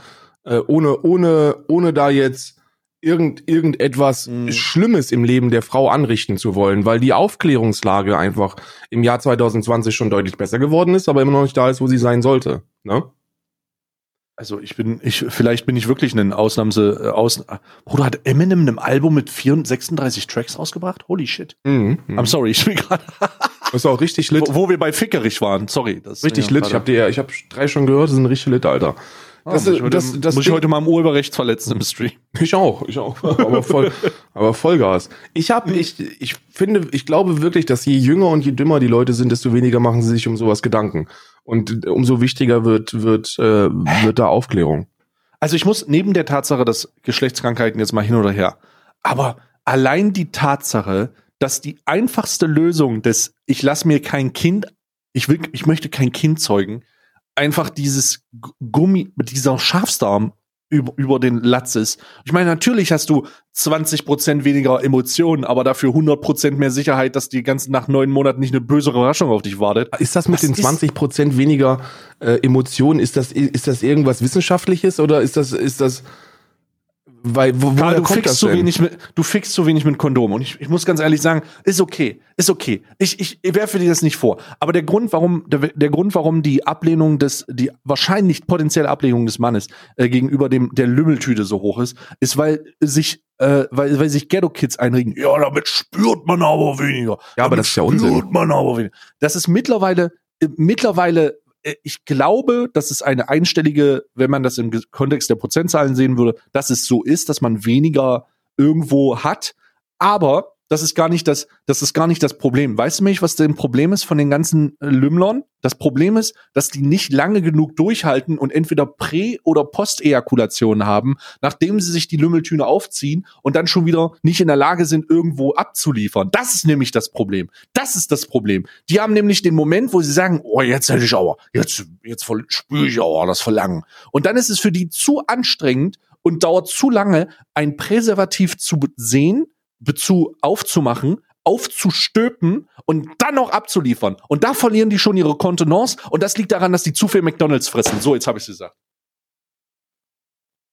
äh, ohne, ohne, ohne da jetzt irgend, irgendetwas mhm. Schlimmes im Leben der Frau anrichten zu wollen, weil die Aufklärungslage einfach im Jahr 2020 schon deutlich besser geworden ist, aber immer noch nicht da ist, wo sie sein sollte. Ne? Also ich bin, ich, vielleicht bin ich wirklich ein Ausnahmse, äh, aus, Bruder, hat Eminem ein Album mit 34, 36 Tracks rausgebracht? Holy shit. Mhm, mh. I'm sorry, ich bin gerade. Das [laughs] ist auch richtig lit. Wo, wo, wir bei Fickerich waren, sorry. Das richtig lit, ich hab die, ich hab drei schon gehört, das sind richtig lit, Alter. Das, muss, ich heute, das, das muss ich heute mal am Urheberrecht verletzen im Stream. Ich auch, ich auch. Aber voll, [laughs] aber Vollgas. Ich habe, ich, ich finde, ich glaube wirklich, dass je jünger und je dümmer die Leute sind, desto weniger machen sie sich um sowas Gedanken. Und umso wichtiger wird, wird, äh, wird da Aufklärung. Also ich muss neben der Tatsache, dass Geschlechtskrankheiten jetzt mal hin oder her, aber allein die Tatsache, dass die einfachste Lösung des, ich lass mir kein Kind, ich will, ich möchte kein Kind zeugen, einfach dieses Gummi, dieser Schafsdarm über, über den Latz ist. Ich meine, natürlich hast du 20 Prozent weniger Emotionen, aber dafür 100 Prozent mehr Sicherheit, dass die ganzen nach neun Monaten nicht eine böse Überraschung auf dich wartet. Ist das mit Was den 20 Prozent weniger äh, Emotionen, ist das, ist das irgendwas Wissenschaftliches oder ist das, ist das, weil, wo, Karl, du fixst zu wenig mit, du fixst zu wenig mit Kondom. Und ich, ich muss ganz ehrlich sagen, ist okay, ist okay. Ich, ich, ich werfe dir das nicht vor. Aber der Grund, warum, der, der Grund, warum die Ablehnung des, die wahrscheinlich potenzielle Ablehnung des Mannes äh, gegenüber dem, der Lümmeltüte so hoch ist, ist, weil sich, äh, weil, weil sich Ghetto-Kids einregen. Ja, damit spürt man aber weniger. Ja, aber das ist ja Unsinn. Spürt man aber weniger. Das ist mittlerweile, mittlerweile ich glaube, dass es eine einstellige, wenn man das im Kontext der Prozentzahlen sehen würde, dass es so ist, dass man weniger irgendwo hat. Aber das ist gar nicht das, das ist gar nicht das Problem. Weißt du mich, was denn Problem ist von den ganzen äh, Lümlern? Das Problem ist, dass die nicht lange genug durchhalten und entweder Prä- oder Postejakulation haben, nachdem sie sich die Lümmeltüne aufziehen und dann schon wieder nicht in der Lage sind, irgendwo abzuliefern. Das ist nämlich das Problem. Das ist das Problem. Die haben nämlich den Moment, wo sie sagen, oh, jetzt hätte ich aber, jetzt, jetzt spüre ich aber das Verlangen. Und dann ist es für die zu anstrengend und dauert zu lange, ein Präservativ zu sehen, zu aufzumachen, aufzustülpen und dann noch abzuliefern. Und da verlieren die schon ihre Kontenance und das liegt daran, dass die zu viel McDonalds fressen. So, jetzt habe ich es gesagt.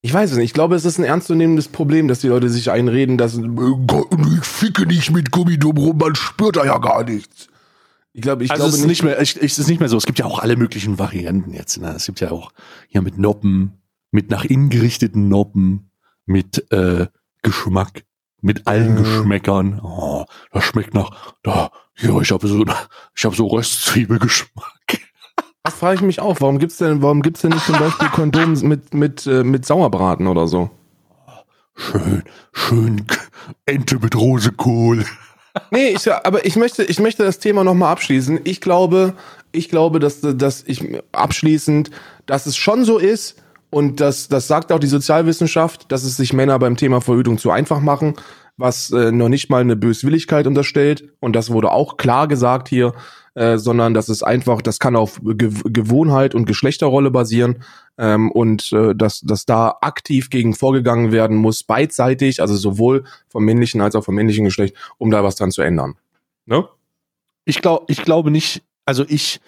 Ich weiß es nicht. Ich glaube, es ist ein ernstzunehmendes Problem, dass die Leute sich einreden, dass ich ficke nicht mit Gummidum rum, man spürt da ja gar nichts. Ich glaube, ich also glaube es ist nicht mehr, ich, es ist nicht mehr so. Es gibt ja auch alle möglichen Varianten jetzt. Ne? Es gibt ja auch hier mit Noppen, mit nach innen gerichteten Noppen, mit äh, Geschmack mit allen äh. Geschmäckern. Oh, das schmeckt nach, da, ja, ich habe so, ich habe so Röstzwiebelgeschmack. Das frage ich mich auch. Warum gibt's denn, warum gibt's denn nicht zum Beispiel Kondom mit, mit, äh, mit Sauerbraten oder so? Schön, schön Ente mit Rosekohl. Nee, ich, aber ich möchte, ich möchte das Thema nochmal abschließen. Ich glaube, ich glaube, dass, dass ich abschließend, dass es schon so ist, und das, das sagt auch die Sozialwissenschaft, dass es sich Männer beim Thema Verhütung zu einfach machen, was äh, noch nicht mal eine Böswilligkeit unterstellt. Und das wurde auch klar gesagt hier, äh, sondern das ist einfach, das kann auf Ge Gewohnheit und Geschlechterrolle basieren ähm, und äh, dass, dass da aktiv gegen vorgegangen werden muss, beidseitig, also sowohl vom männlichen als auch vom männlichen Geschlecht, um da was dran zu ändern. Ne? Ich glaube, ich glaube nicht, also ich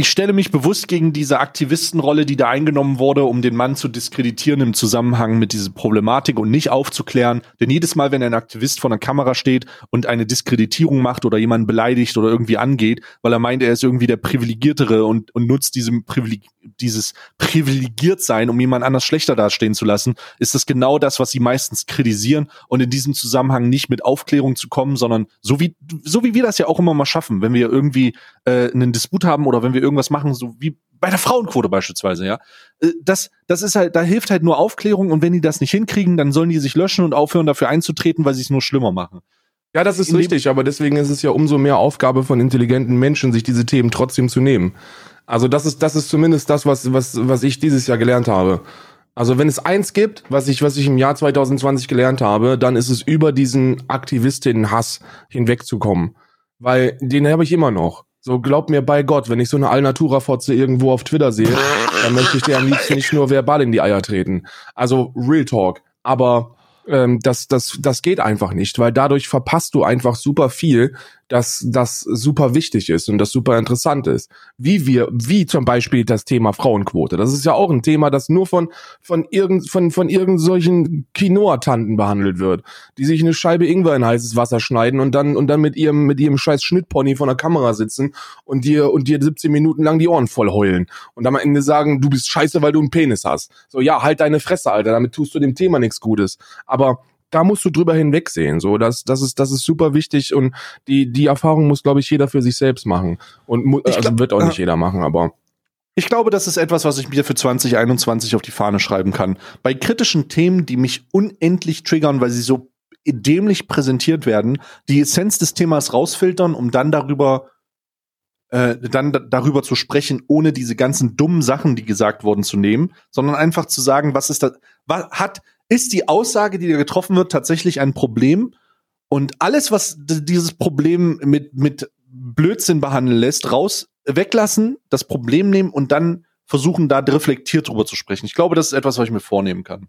ich stelle mich bewusst gegen diese Aktivistenrolle, die da eingenommen wurde, um den Mann zu diskreditieren im Zusammenhang mit dieser Problematik und nicht aufzuklären. Denn jedes Mal, wenn ein Aktivist vor einer Kamera steht und eine Diskreditierung macht oder jemanden beleidigt oder irgendwie angeht, weil er meint, er ist irgendwie der Privilegiertere und, und nutzt diesem Privileg dieses privilegiert sein, um jemand anders schlechter dastehen zu lassen, ist das genau das, was sie meistens kritisieren und in diesem Zusammenhang nicht mit Aufklärung zu kommen, sondern so wie so wie wir das ja auch immer mal schaffen, wenn wir irgendwie äh, einen Disput haben oder wenn wir irgendwas machen, so wie bei der Frauenquote beispielsweise, ja. Äh, das, das ist halt, da hilft halt nur Aufklärung und wenn die das nicht hinkriegen, dann sollen die sich löschen und aufhören, dafür einzutreten, weil sie es nur schlimmer machen. Ja, das ist richtig, aber deswegen ist es ja umso mehr Aufgabe von intelligenten Menschen, sich diese Themen trotzdem zu nehmen. Also das ist, das ist zumindest das, was, was, was ich dieses Jahr gelernt habe. Also wenn es eins gibt, was ich, was ich im Jahr 2020 gelernt habe, dann ist es über diesen Aktivistinnen-Hass hinwegzukommen. Weil den habe ich immer noch. So, glaub mir bei Gott, wenn ich so eine Alnatura-Fotze irgendwo auf Twitter sehe, dann möchte ich dir am liebsten nicht nur verbal in die Eier treten. Also, Real Talk. Aber ähm, das, das, das geht einfach nicht, weil dadurch verpasst du einfach super viel, dass das super wichtig ist und das super interessant ist. Wie wir, wie zum Beispiel das Thema Frauenquote. Das ist ja auch ein Thema, das nur von, von irgend, von, von irgend solchen Quinoa-Tanten behandelt wird, die sich eine Scheibe Ingwer in heißes Wasser schneiden und dann, und dann mit ihrem, mit ihrem scheiß Schnittpony vor der Kamera sitzen und dir, und dir 17 Minuten lang die Ohren voll heulen und am Ende sagen, du bist scheiße, weil du einen Penis hast. So, ja, halt deine Fresse, Alter, damit tust du dem Thema nichts Gutes. Aber da musst du drüber hinwegsehen. So, das, das ist, das ist super wichtig und die, die Erfahrung muss, glaube ich, jeder für sich selbst machen. Und also glaub, wird auch nicht jeder machen, aber. Ich glaube, das ist etwas, was ich mir für 2021 auf die Fahne schreiben kann. Bei kritischen Themen, die mich unendlich triggern, weil sie so dämlich präsentiert werden, die Essenz des Themas rausfiltern, um dann darüber äh, dann darüber zu sprechen, ohne diese ganzen dummen Sachen, die gesagt wurden, zu nehmen, sondern einfach zu sagen, was ist das, was hat ist die Aussage, die da getroffen wird, tatsächlich ein Problem. Und alles, was dieses Problem mit, mit Blödsinn behandeln lässt, raus, weglassen, das Problem nehmen und dann versuchen, da reflektiert drüber zu sprechen. Ich glaube, das ist etwas, was ich mir vornehmen kann.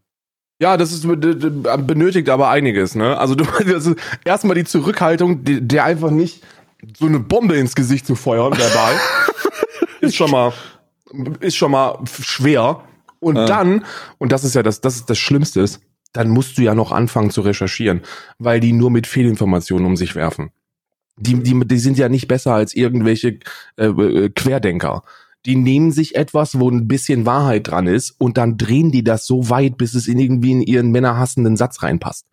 Ja, das ist benötigt aber einiges, ne? Also du [laughs] also erstmal die Zurückhaltung, der einfach nicht so eine Bombe ins Gesicht zu feuern, verbal, [laughs] ist schon mal ist schon mal schwer. Und äh. dann, und das ist ja das, das ist das Schlimmste ist, dann musst du ja noch anfangen zu recherchieren, weil die nur mit Fehlinformationen um sich werfen. Die, die, die sind ja nicht besser als irgendwelche äh, äh, Querdenker. Die nehmen sich etwas, wo ein bisschen Wahrheit dran ist, und dann drehen die das so weit, bis es in irgendwie in ihren männerhassenden Satz reinpasst.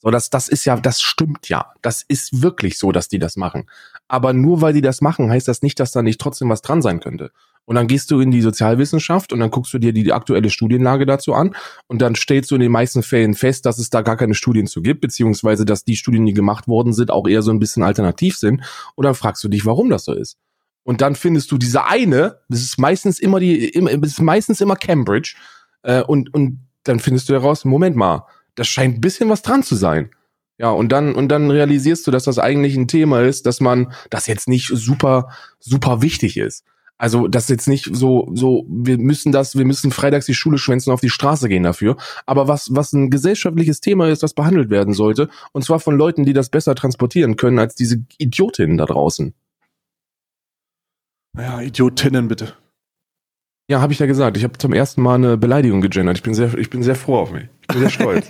So, das, das ist ja, das stimmt ja. Das ist wirklich so, dass die das machen. Aber nur weil die das machen, heißt das nicht, dass da nicht trotzdem was dran sein könnte. Und dann gehst du in die Sozialwissenschaft und dann guckst du dir die, aktuelle Studienlage dazu an und dann stellst du in den meisten Fällen fest, dass es da gar keine Studien zu gibt, beziehungsweise dass die Studien, die gemacht worden sind, auch eher so ein bisschen alternativ sind. Und dann fragst du dich, warum das so ist. Und dann findest du diese eine, das ist meistens immer die, das ist meistens immer Cambridge, äh, und, und dann findest du heraus, Moment mal, das scheint ein bisschen was dran zu sein. Ja, und dann, und dann realisierst du, dass das eigentlich ein Thema ist, dass man, das jetzt nicht super, super wichtig ist. Also das ist jetzt nicht so, so, wir müssen das, wir müssen freitags die Schule schwänzen, auf die Straße gehen dafür. Aber was, was ein gesellschaftliches Thema ist, das behandelt werden sollte, und zwar von Leuten, die das besser transportieren können als diese Idiotinnen da draußen. Ja, Idiotinnen bitte. Ja, habe ich ja gesagt. Ich habe zum ersten Mal eine Beleidigung gegendert. Ich bin sehr, ich bin sehr froh auf mich. Ich bin sehr stolz.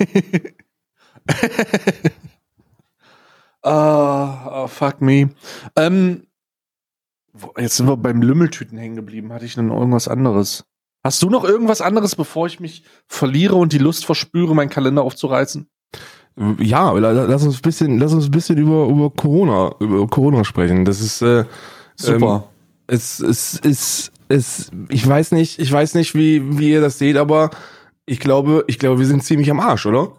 oh, [laughs] oh, fuck me. Ähm, Jetzt sind wir beim Lümmeltüten hängen geblieben. Hatte ich denn irgendwas anderes? Hast du noch irgendwas anderes, bevor ich mich verliere und die Lust verspüre, meinen Kalender aufzureißen? Ja, lass uns ein bisschen, lass uns ein bisschen über, über Corona, über Corona sprechen. Das ist äh, super. Ähm, es, es, es, es, ich weiß nicht, ich weiß nicht, wie, wie ihr das seht, aber ich glaube, ich glaube, wir sind ziemlich am Arsch, oder?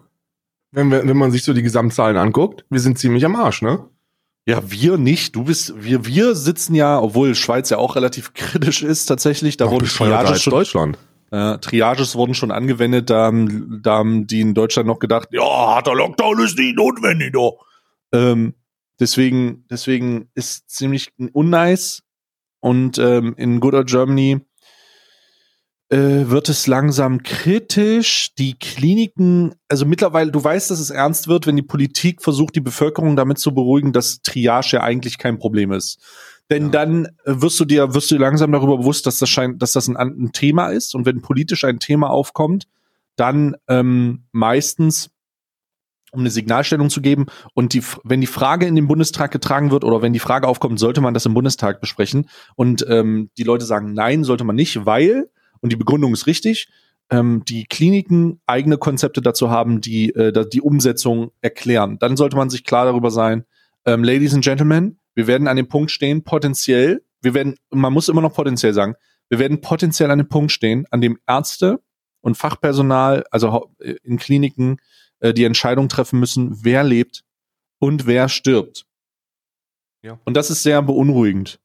Wenn, wir, wenn man sich so die Gesamtzahlen anguckt, wir sind ziemlich am Arsch, ne? Ja, wir nicht. Du bist, wir, wir sitzen ja, obwohl Schweiz ja auch relativ kritisch ist tatsächlich. Da wurden Triages schon, Deutschland. Äh, Triages wurden schon angewendet. Da haben, da haben die in Deutschland noch gedacht, ja, harter Lockdown ist nicht notwendig, doch. Ähm, deswegen, deswegen ist ziemlich unnice. Und ähm, in Good Old Germany äh, wird es langsam kritisch. Die Kliniken, also mittlerweile, du weißt, dass es ernst wird, wenn die Politik versucht, die Bevölkerung damit zu beruhigen, dass Triage ja eigentlich kein Problem ist. Denn ja. dann wirst du dir, wirst du dir langsam darüber bewusst, dass das scheint, dass das ein, ein Thema ist. Und wenn politisch ein Thema aufkommt, dann ähm, meistens um eine Signalstellung zu geben. Und die, wenn die Frage in den Bundestag getragen wird oder wenn die Frage aufkommt, sollte man das im Bundestag besprechen. Und ähm, die Leute sagen, nein, sollte man nicht, weil und die Begründung ist richtig, ähm, die Kliniken eigene Konzepte dazu haben, die äh, die Umsetzung erklären. Dann sollte man sich klar darüber sein, ähm, Ladies and Gentlemen, wir werden an dem Punkt stehen, potenziell, wir werden, man muss immer noch potenziell sagen, wir werden potenziell an dem Punkt stehen, an dem Ärzte und Fachpersonal, also äh, in Kliniken, äh, die Entscheidung treffen müssen, wer lebt und wer stirbt. Ja. Und das ist sehr beunruhigend.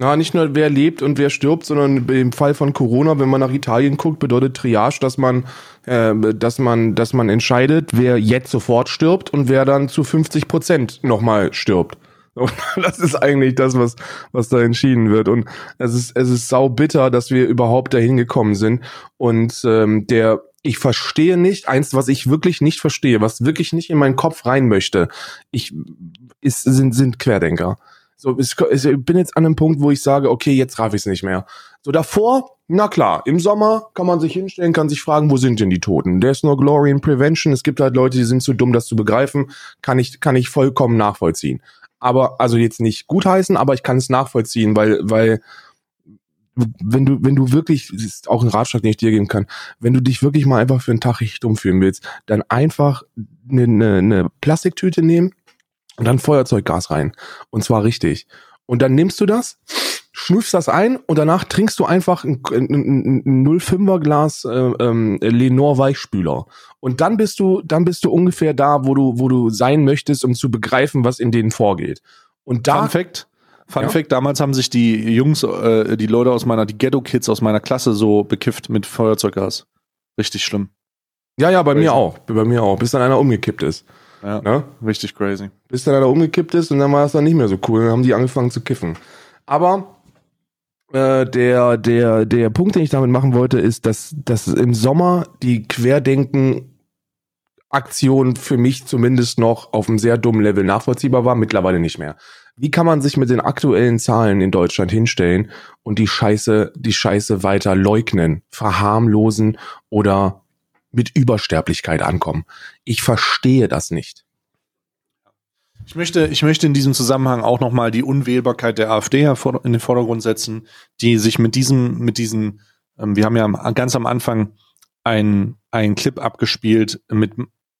Na, nicht nur wer lebt und wer stirbt, sondern im Fall von Corona, wenn man nach Italien guckt, bedeutet Triage, dass man, äh, dass man, dass man entscheidet, wer jetzt sofort stirbt und wer dann zu 50 Prozent nochmal stirbt. Und [laughs] das ist eigentlich das, was, was da entschieden wird. Und es ist, es ist sau bitter, dass wir überhaupt dahin gekommen sind. Und ähm, der, ich verstehe nicht, eins, was ich wirklich nicht verstehe, was wirklich nicht in meinen Kopf rein möchte, ich, ist, sind, sind Querdenker. So, ich bin jetzt an einem Punkt, wo ich sage, okay, jetzt raff ich es nicht mehr. So davor, na klar, im Sommer kann man sich hinstellen, kann sich fragen, wo sind denn die Toten? There's no glory in prevention. Es gibt halt Leute, die sind zu dumm, das zu begreifen. Kann ich, kann ich vollkommen nachvollziehen. Aber, also jetzt nicht gutheißen, aber ich kann es nachvollziehen, weil, weil, wenn du, wenn du wirklich, das ist auch ein Ratschlag, den ich dir geben kann, wenn du dich wirklich mal einfach für einen Tag richtig dumm fühlen willst, dann einfach eine, eine, eine Plastiktüte nehmen, und dann Feuerzeuggas rein. Und zwar richtig. Und dann nimmst du das, schnüffst das ein und danach trinkst du einfach ein, ein, ein 05er Glas äh, ähm, Lenore Weichspüler. Und dann bist du, dann bist du ungefähr da, wo du, wo du sein möchtest, um zu begreifen, was in denen vorgeht. Und da. Fun Fact. Fun ja? Fact, damals haben sich die Jungs, äh, die Leute aus meiner, die Ghetto-Kids aus meiner Klasse so bekifft mit Feuerzeuggas. Richtig schlimm. Ja, ja, bei crazy. mir auch. Bei mir auch, bis dann einer umgekippt ist. Ja, ne? richtig crazy. Bis dann einer umgekippt ist und dann war es dann nicht mehr so cool. Dann haben die angefangen zu kiffen. Aber äh, der, der, der Punkt, den ich damit machen wollte, ist, dass, dass im Sommer die Querdenken Aktion für mich zumindest noch auf einem sehr dummen Level nachvollziehbar war, mittlerweile nicht mehr. Wie kann man sich mit den aktuellen Zahlen in Deutschland hinstellen und die Scheiße, die Scheiße weiter leugnen, verharmlosen oder mit Übersterblichkeit ankommen. Ich verstehe das nicht. Ich möchte, ich möchte in diesem Zusammenhang auch nochmal die Unwählbarkeit der AfD in den Vordergrund setzen, die sich mit diesem, mit diesen, ähm, wir haben ja ganz am Anfang ein, ein Clip abgespielt mit,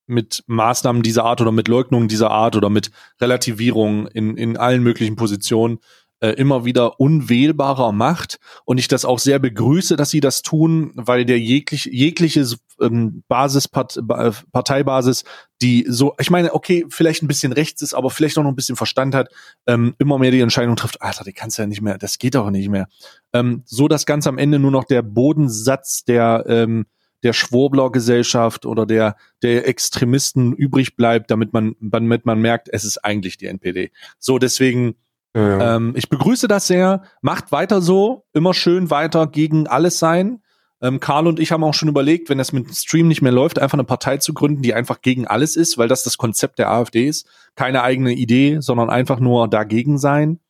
mit Maßnahmen dieser Art oder mit Leugnungen dieser Art oder mit Relativierung in, in allen möglichen Positionen, äh, immer wieder unwählbarer macht und ich das auch sehr begrüße, dass sie das tun, weil der jeglich, jegliche ähm, Basis, Part, äh, Parteibasis, die so, ich meine, okay, vielleicht ein bisschen rechts ist, aber vielleicht auch noch ein bisschen Verstand hat, ähm, immer mehr die Entscheidung trifft, Alter, die kannst du ja nicht mehr, das geht doch nicht mehr. Ähm, so dass ganz am Ende nur noch der Bodensatz der ähm, der Schwurbler-Gesellschaft oder der, der Extremisten übrig bleibt, damit man, damit man merkt, es ist eigentlich die NPD. So, deswegen ja, Ähm, ich begrüße das sehr. Macht weiter so. Immer schön weiter gegen alles sein. Ähm, Karl und ich haben auch schon überlegt, wenn das mit Stream nicht mehr läuft, einfach eine Partei zu gründen, die einfach gegen alles ist, weil das das Konzept der AfD ist. Keine eigene Idee, sondern einfach nur dagegen sein.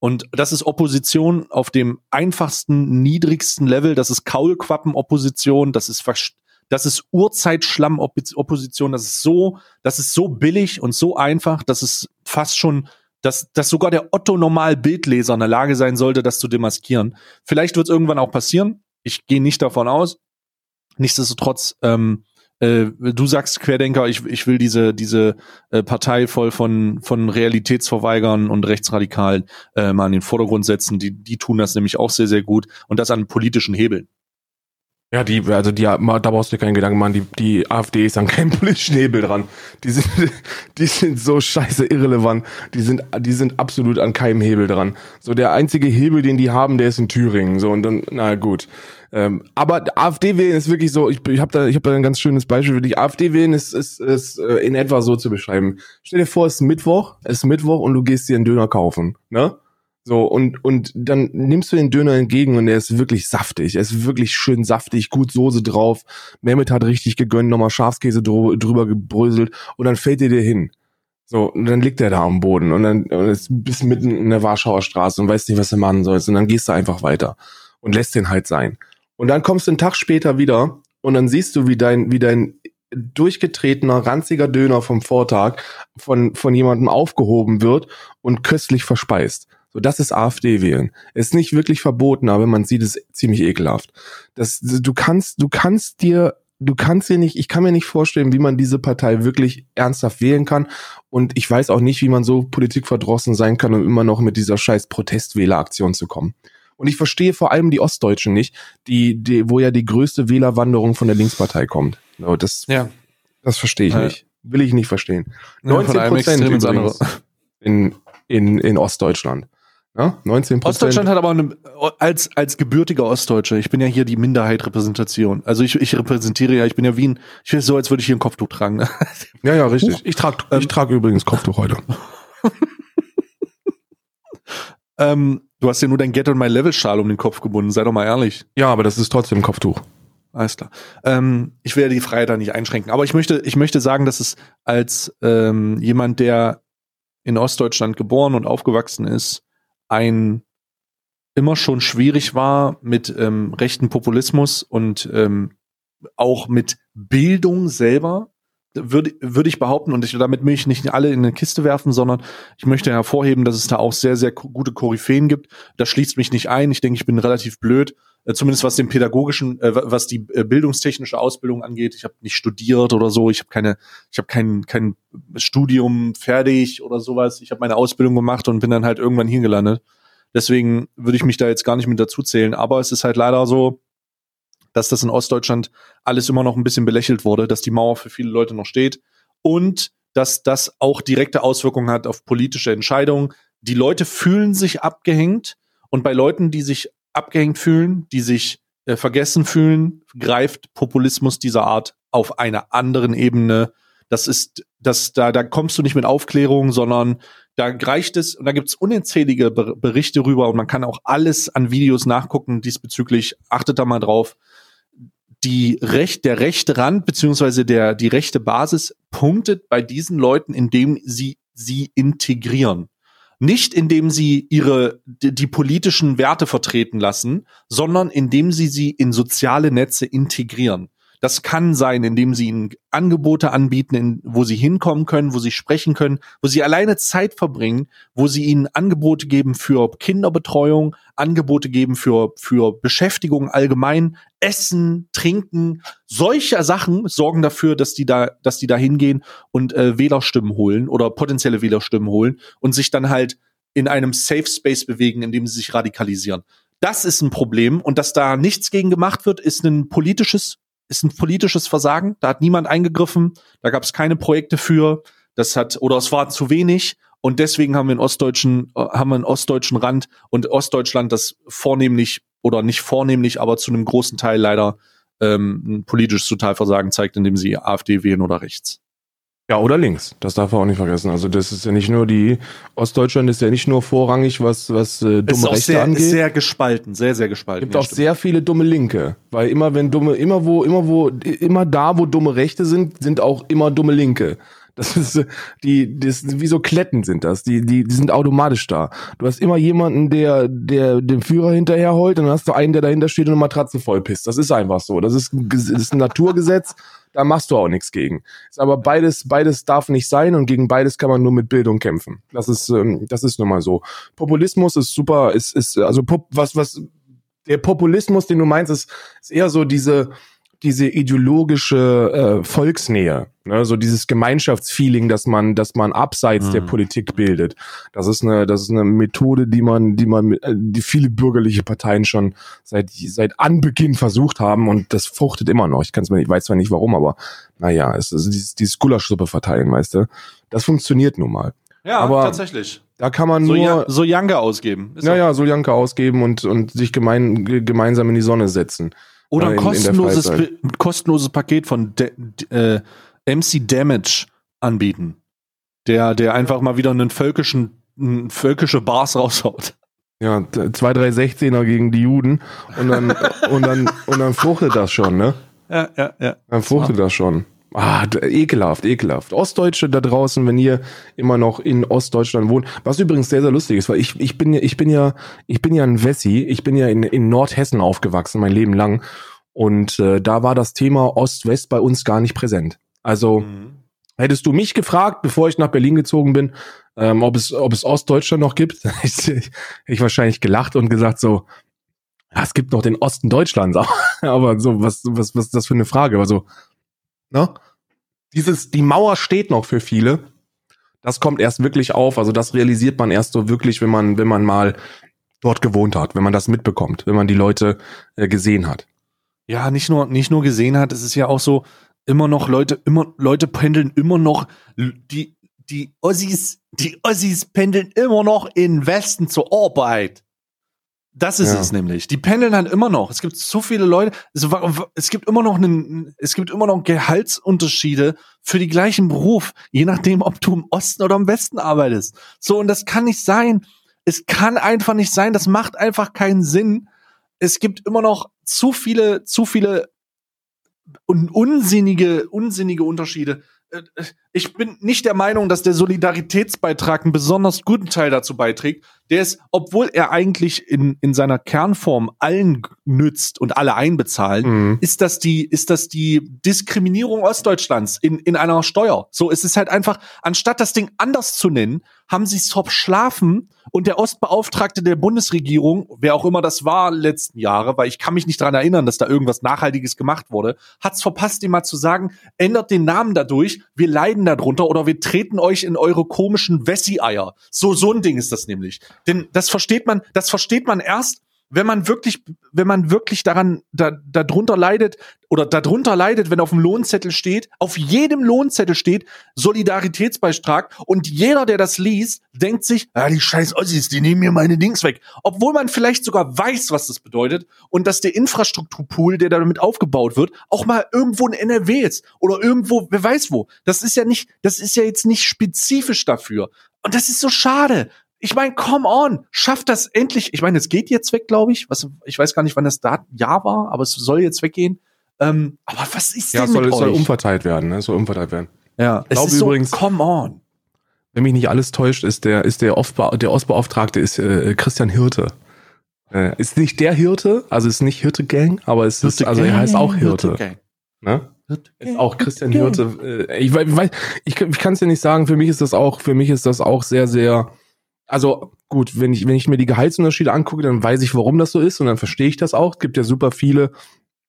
Und das ist Opposition auf dem einfachsten, niedrigsten Level. Das ist Kaulquappen-Opposition. Das ist das ist Urzeitschlamm-Opposition. Das ist so, das ist so billig und so einfach, dass es fast schon dass, dass sogar der Otto-Normal-Bildleser in der Lage sein sollte, das zu demaskieren. Vielleicht wird es irgendwann auch passieren. Ich gehe nicht davon aus. Nichtsdestotrotz, ähm, äh, du sagst Querdenker, ich, ich will diese, diese äh, Partei voll von, von Realitätsverweigern und Rechtsradikalen äh, mal in den Vordergrund setzen. Die, die tun das nämlich auch sehr, sehr gut und das an politischen Hebeln. Ja, die, also die, da brauchst du dir keinen Gedanken machen, die, die AfD ist an keinem [laughs] politischen Hebel dran. Die sind, [laughs] die sind so scheiße irrelevant. Die sind, die sind absolut an keinem Hebel dran. So, der einzige Hebel, den die haben, der ist in Thüringen. So, und dann, na gut. Ähm, aber AfD wählen ist wirklich so, ich, ich habe da, ich hab da ein ganz schönes Beispiel für dich. AfD wählen ist, ist, ist äh, in etwa so zu beschreiben. Stell dir vor, es ist Mittwoch, es ist Mittwoch und du gehst dir einen Döner kaufen, ne? So, und, und dann nimmst du den Döner entgegen und der ist wirklich saftig. Er ist wirklich schön saftig, gut Soße drauf. Mehmet hat richtig gegönnt, nochmal Schafskäse drüber gebröselt und dann fällt dir der hin. So, und dann liegt er da am Boden und dann und ist bis mitten in der Warschauer Straße und weißt nicht, was du machen sollst. Und dann gehst du einfach weiter und lässt den halt sein. Und dann kommst du einen Tag später wieder und dann siehst du, wie dein, wie dein durchgetretener, ranziger Döner vom Vortag von, von jemandem aufgehoben wird und köstlich verspeist. Das ist AfD wählen. Ist nicht wirklich verboten, aber man sieht es ziemlich ekelhaft. Das, du kannst, du kannst dir, du kannst dir nicht, ich kann mir nicht vorstellen, wie man diese Partei wirklich ernsthaft wählen kann. Und ich weiß auch nicht, wie man so politikverdrossen sein kann, um immer noch mit dieser scheiß Protestwähleraktion zu kommen. Und ich verstehe vor allem die Ostdeutschen nicht, die, die, wo ja die größte Wählerwanderung von der Linkspartei kommt. No, das, ja. das verstehe ich ja. nicht. Will ich nicht verstehen. 19 Prozent in, in, in Ostdeutschland. Ja, 19 Ostdeutschland hat aber eine, als, als gebürtiger Ostdeutsche, ich bin ja hier die Minderheitrepräsentation. Also ich, ich repräsentiere ja, ich bin ja Wien, ich will so, als würde ich hier ein Kopftuch tragen. Ne? [laughs] Ja, ja, richtig. Ich trage ich ähm, trag übrigens Kopftuch heute. [laughs] ähm, du hast ja nur dein Get on My Level Schal um den Kopf gebunden, sei doch mal ehrlich. Ja, aber das ist trotzdem ein Kopftuch. Alles klar. Ähm, ich will ja die Freiheit da nicht einschränken, aber ich möchte, ich möchte sagen, dass es als ähm, jemand, der in Ostdeutschland geboren und aufgewachsen ist, ein immer schon schwierig war mit ähm, rechten Populismus und ähm, auch mit Bildung selber, würde würde ich behaupten, und ich, damit möchte ich nicht alle in eine Kiste werfen, sondern ich möchte hervorheben, dass es da auch sehr, sehr gute Koryphäen gibt. Das schließt mich nicht ein. Ich denke, ich bin relativ blöd, zumindest was den pädagogischen, äh, was die äh, bildungstechnische Ausbildung angeht. Ich habe nicht studiert oder so. Ich habe keine, ich habe kein kein Studium fertig oder sowas. Ich habe meine Ausbildung gemacht und bin dann halt irgendwann hier gelandet. Deswegen würde ich mich da jetzt gar nicht mit dazu zählen. Aber es ist halt leider so, dass das in Ostdeutschland alles immer noch ein bisschen belächelt wurde, dass die Mauer für viele Leute noch steht und dass das auch direkte Auswirkungen hat auf politische Entscheidungen. Die Leute fühlen sich abgehängt und bei Leuten, die sich abgehängt fühlen, die sich äh, vergessen fühlen, greift Populismus dieser Art auf einer anderen Ebene. Das ist, das, da, da kommst du nicht mit Aufklärung, sondern da reicht es, und da gibt's unzählige Berichte rüber und man kann auch alles an Videos nachgucken diesbezüglich. Achtet da mal drauf die Recht, der rechte Rand beziehungsweise der, die rechte Basis punktet bei diesen Leuten, indem sie sie integrieren. Nicht indem sie ihre, die, die politischen Werte vertreten lassen, sondern indem sie sie in soziale Netze integrieren. Das kann sein, indem sie ihnen Angebote anbieten, in, wo sie hinkommen können, wo sie sprechen können, wo sie alleine Zeit verbringen, wo sie ihnen Angebote geben für Kinderbetreuung, Angebote geben für, für Beschäftigung allgemein, Essen, Trinken. Solche Sachen sorgen dafür, dass die da, dass die da hingehen und äh, Wählerstimmen holen oder potenzielle Wählerstimmen holen und sich dann halt in einem Safe Space bewegen, in dem sie sich radikalisieren. Das ist ein Problem und dass da nichts gegen gemacht wird, ist ein politisches ist ein politisches Versagen. Da hat niemand eingegriffen. Da gab es keine Projekte für. Das hat oder es war zu wenig. Und deswegen haben wir in ostdeutschen äh, haben einen ostdeutschen Rand und Ostdeutschland das vornehmlich oder nicht vornehmlich, aber zu einem großen Teil leider ähm, ein politisches Totalversagen zeigt, indem sie AfD wählen oder rechts. Ja, oder links. Das darf man auch nicht vergessen. Also das ist ja nicht nur die Ostdeutschland ist ja nicht nur vorrangig, was was äh, dumme ist Rechte sehr, angeht. Ist sehr gespalten, sehr sehr gespalten. Gibt ja, auch stimmt. sehr viele dumme Linke, weil immer wenn dumme immer wo immer wo immer da wo dumme Rechte sind, sind auch immer dumme Linke. Das ist die, das wie so Kletten sind das. Die, die, die sind automatisch da. Du hast immer jemanden, der, der dem Führer hinterher heult, und dann hast du einen, der dahinter steht und eine Matratze vollpisst. Das ist einfach so. Das ist, das ist ein Naturgesetz da machst du auch nichts gegen. Ist aber beides, beides darf nicht sein und gegen beides kann man nur mit Bildung kämpfen. Das ist, ähm, das ist nun mal so. Populismus ist super, ist, ist, also was, was, der Populismus, den du meinst, ist, ist eher so diese, diese ideologische äh, Volksnähe, ne? so dieses Gemeinschaftsfeeling, dass man, dass man abseits mhm. der Politik bildet. Das ist eine, das ist eine Methode, die man, die man, äh, die viele bürgerliche Parteien schon seit seit Anbeginn versucht haben und das fruchtet immer noch. Ich kann es mir nicht, weiß zwar nicht warum, aber naja, es ist dieses, dieses Gulaschsuppe verteilen, weißt du. Das funktioniert nun mal. Ja, aber tatsächlich. Da kann man nur so Janke ausgeben. Ist naja, so Janke ausgeben und und sich gemein, gemeinsam in die Sonne setzen. Oder ein kostenloses, kostenloses Paket von De äh, MC Damage anbieten. Der, der einfach mal wieder einen völkischen, einen völkische Bars raushaut. Ja, zwei, drei 16er gegen die Juden und dann, und dann, und dann fruchtet das schon, ne? Ja, ja, ja. Dann fruchtet das schon. Ah, ekelhaft, ekelhaft. Ostdeutsche da draußen, wenn ihr immer noch in Ostdeutschland wohnt, was übrigens sehr, sehr lustig ist, weil ich, ich bin ja, ich bin ja, ich bin ja ein Wessi, ich bin ja in, in Nordhessen aufgewachsen, mein Leben lang. Und äh, da war das Thema Ost-West bei uns gar nicht präsent. Also mhm. hättest du mich gefragt, bevor ich nach Berlin gezogen bin, ähm, ob es, ob es Ostdeutschland noch gibt, [laughs] hätte ich wahrscheinlich gelacht und gesagt so, ja, es gibt noch den Osten Deutschlands, [laughs] aber so, was, was, was ist das für eine Frage? Aber so, Ne? Dieses, die Mauer steht noch für viele. Das kommt erst wirklich auf. Also das realisiert man erst so wirklich, wenn man, wenn man mal dort gewohnt hat, wenn man das mitbekommt, wenn man die Leute äh, gesehen hat. Ja, nicht nur, nicht nur gesehen hat, es ist ja auch so, immer noch Leute, immer, Leute pendeln immer noch, die, die Ossis, die Ossis pendeln immer noch in Westen zur Arbeit. Das ist ja. es nämlich. Die pendeln dann immer noch. Es gibt so viele Leute. Es, es, gibt immer noch einen, es gibt immer noch Gehaltsunterschiede für die gleichen Beruf, je nachdem, ob du im Osten oder im Westen arbeitest. So und das kann nicht sein. Es kann einfach nicht sein. Das macht einfach keinen Sinn. Es gibt immer noch zu viele, zu viele unsinnige, unsinnige Unterschiede. Äh, ich bin nicht der Meinung, dass der Solidaritätsbeitrag einen besonders guten Teil dazu beiträgt. Der ist, obwohl er eigentlich in, in seiner Kernform allen nützt und alle einbezahlen, mhm. ist das die, ist das die Diskriminierung Ostdeutschlands in, in einer Steuer. So, es ist halt einfach, anstatt das Ding anders zu nennen, haben sie es verschlafen und der Ostbeauftragte der Bundesregierung, wer auch immer das war letzten Jahre, weil ich kann mich nicht dran erinnern, dass da irgendwas Nachhaltiges gemacht wurde, hat es verpasst, ihm mal zu sagen, ändert den Namen dadurch, wir leiden darunter oder wir treten euch in eure komischen Wessi-Eier. So, so ein Ding ist das nämlich. Denn das versteht man, das versteht man erst, wenn man wirklich, wenn man wirklich daran, da, darunter leidet oder darunter leidet, wenn auf dem Lohnzettel steht, auf jedem Lohnzettel steht Solidaritätsbeitrag und jeder, der das liest, denkt sich, ah, die scheiß Ossis, die nehmen mir meine Dings weg. Obwohl man vielleicht sogar weiß, was das bedeutet und dass der Infrastrukturpool, der damit aufgebaut wird, auch mal irgendwo in NRW ist oder irgendwo, wer weiß wo. Das ist ja nicht, das ist ja jetzt nicht spezifisch dafür. Und das ist so schade ich meine, come on, schafft das endlich. Ich meine, es geht jetzt weg, glaube ich. Was, ich weiß gar nicht, wann das da Jahr war, aber es soll jetzt weggehen. Ähm, aber was ist ja, denn soll, mit es soll umverteilt werden, ne? Soll umverteilt werden. Ja, ich glaube übrigens. So, come on. Wenn mich nicht alles täuscht, ist der ist der, Ostbe der Ostbeauftragte ist äh, Christian Hirte. Äh, ist nicht der Hirte, also ist nicht Hirte Gang, aber es ist also er heißt auch Hirte. Hirte Gang. Ne? Ist auch Christian Hirte. Äh, ich weiß, ich, ich kann es ja nicht sagen. Für mich ist das auch, für mich ist das auch sehr, sehr also gut, wenn ich, wenn ich mir die Gehaltsunterschiede angucke, dann weiß ich, warum das so ist und dann verstehe ich das auch. Es gibt ja super viele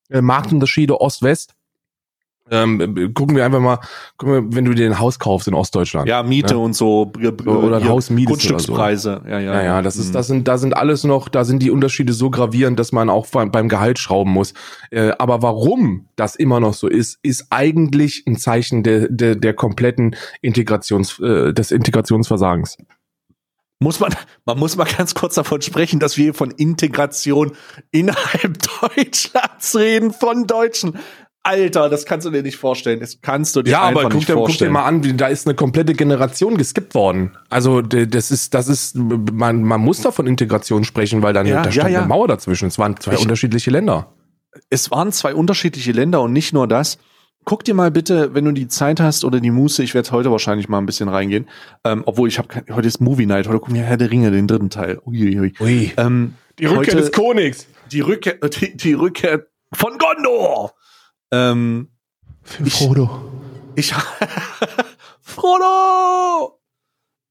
äh, Marktunterschiede Ost-West. Ähm, gucken wir einfach mal, gucken wir, wenn du dir ein Haus kaufst in Ostdeutschland. Ja, Miete ja? und so, oder ein Haus Miete Grundstückspreise. So. Ja, ja. Ja, ja, das ist, mhm. das sind, da sind alles noch, da sind die Unterschiede so gravierend, dass man auch beim, beim Gehalt schrauben muss. Äh, aber warum das immer noch so ist, ist eigentlich ein Zeichen der, der, der kompletten Integrations, äh, des Integrationsversagens muss man, man muss mal ganz kurz davon sprechen, dass wir von Integration innerhalb [laughs] Deutschlands reden, von Deutschen. Alter, das kannst du dir nicht vorstellen. Das kannst du dir ja, einfach aber guck, nicht vorstellen. Ja, aber guck dir mal an, da ist eine komplette Generation geskippt worden. Also das ist, das ist, man, man muss da von Integration sprechen, weil dann ja, da stand ja, ja. eine Mauer dazwischen. Es waren zwei ich, unterschiedliche Länder. Es waren zwei unterschiedliche Länder und nicht nur das guck dir mal bitte, wenn du die Zeit hast oder die Muße, ich werde heute wahrscheinlich mal ein bisschen reingehen, ähm, obwohl ich habe heute ist Movie Night, heute gucken wir Herr der Ringe, den dritten Teil. Uiuiui. Ui. Ähm, die Rückkehr heute, des Königs. Die Rückkehr, [laughs] die, die Rückkehr von Gondor. Ähm, Für Frodo. Ich, ich [laughs] Frodo!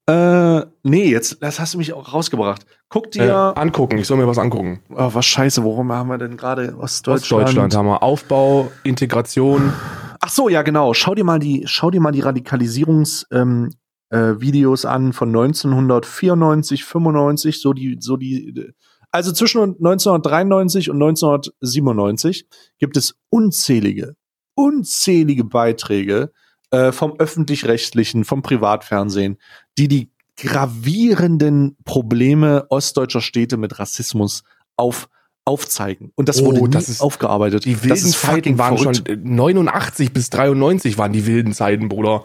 Äh, nee, jetzt, das hast du mich auch rausgebracht. Guck dir. Äh, angucken, ich soll mir was angucken. Oh, was scheiße, worum haben wir denn gerade Ostdeutschland? Ostdeutschland haben wir. Aufbau, Integration. Ach so, ja, genau. Schau dir mal die, schau dir mal die Radikalisierungs, ähm, äh, Videos an von 1994, 95, so die, so die, also zwischen 1993 und 1997 gibt es unzählige, unzählige Beiträge äh, vom öffentlich-rechtlichen, vom Privatfernsehen, die die gravierenden Probleme ostdeutscher Städte mit Rassismus auf aufzeigen. Und das oh, wurde das ist, aufgearbeitet. Die wilden Zeiten waren verrückt. schon 89 bis 93 waren die wilden Zeiten, Bruder.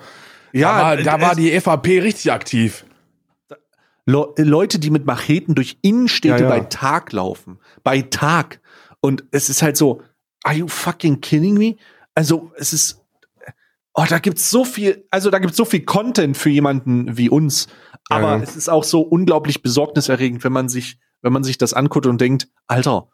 Ja, da war, da war die FAP richtig aktiv. Le Leute, die mit Macheten durch Innenstädte ja, ja. bei Tag laufen. Bei Tag. Und es ist halt so, are you fucking kidding me? Also, es ist oh, da gibt's so viel, also da gibt's so viel Content für jemanden wie uns. Aber ja. es ist auch so unglaublich besorgniserregend, wenn man sich, wenn man sich das anguckt und denkt, Alter,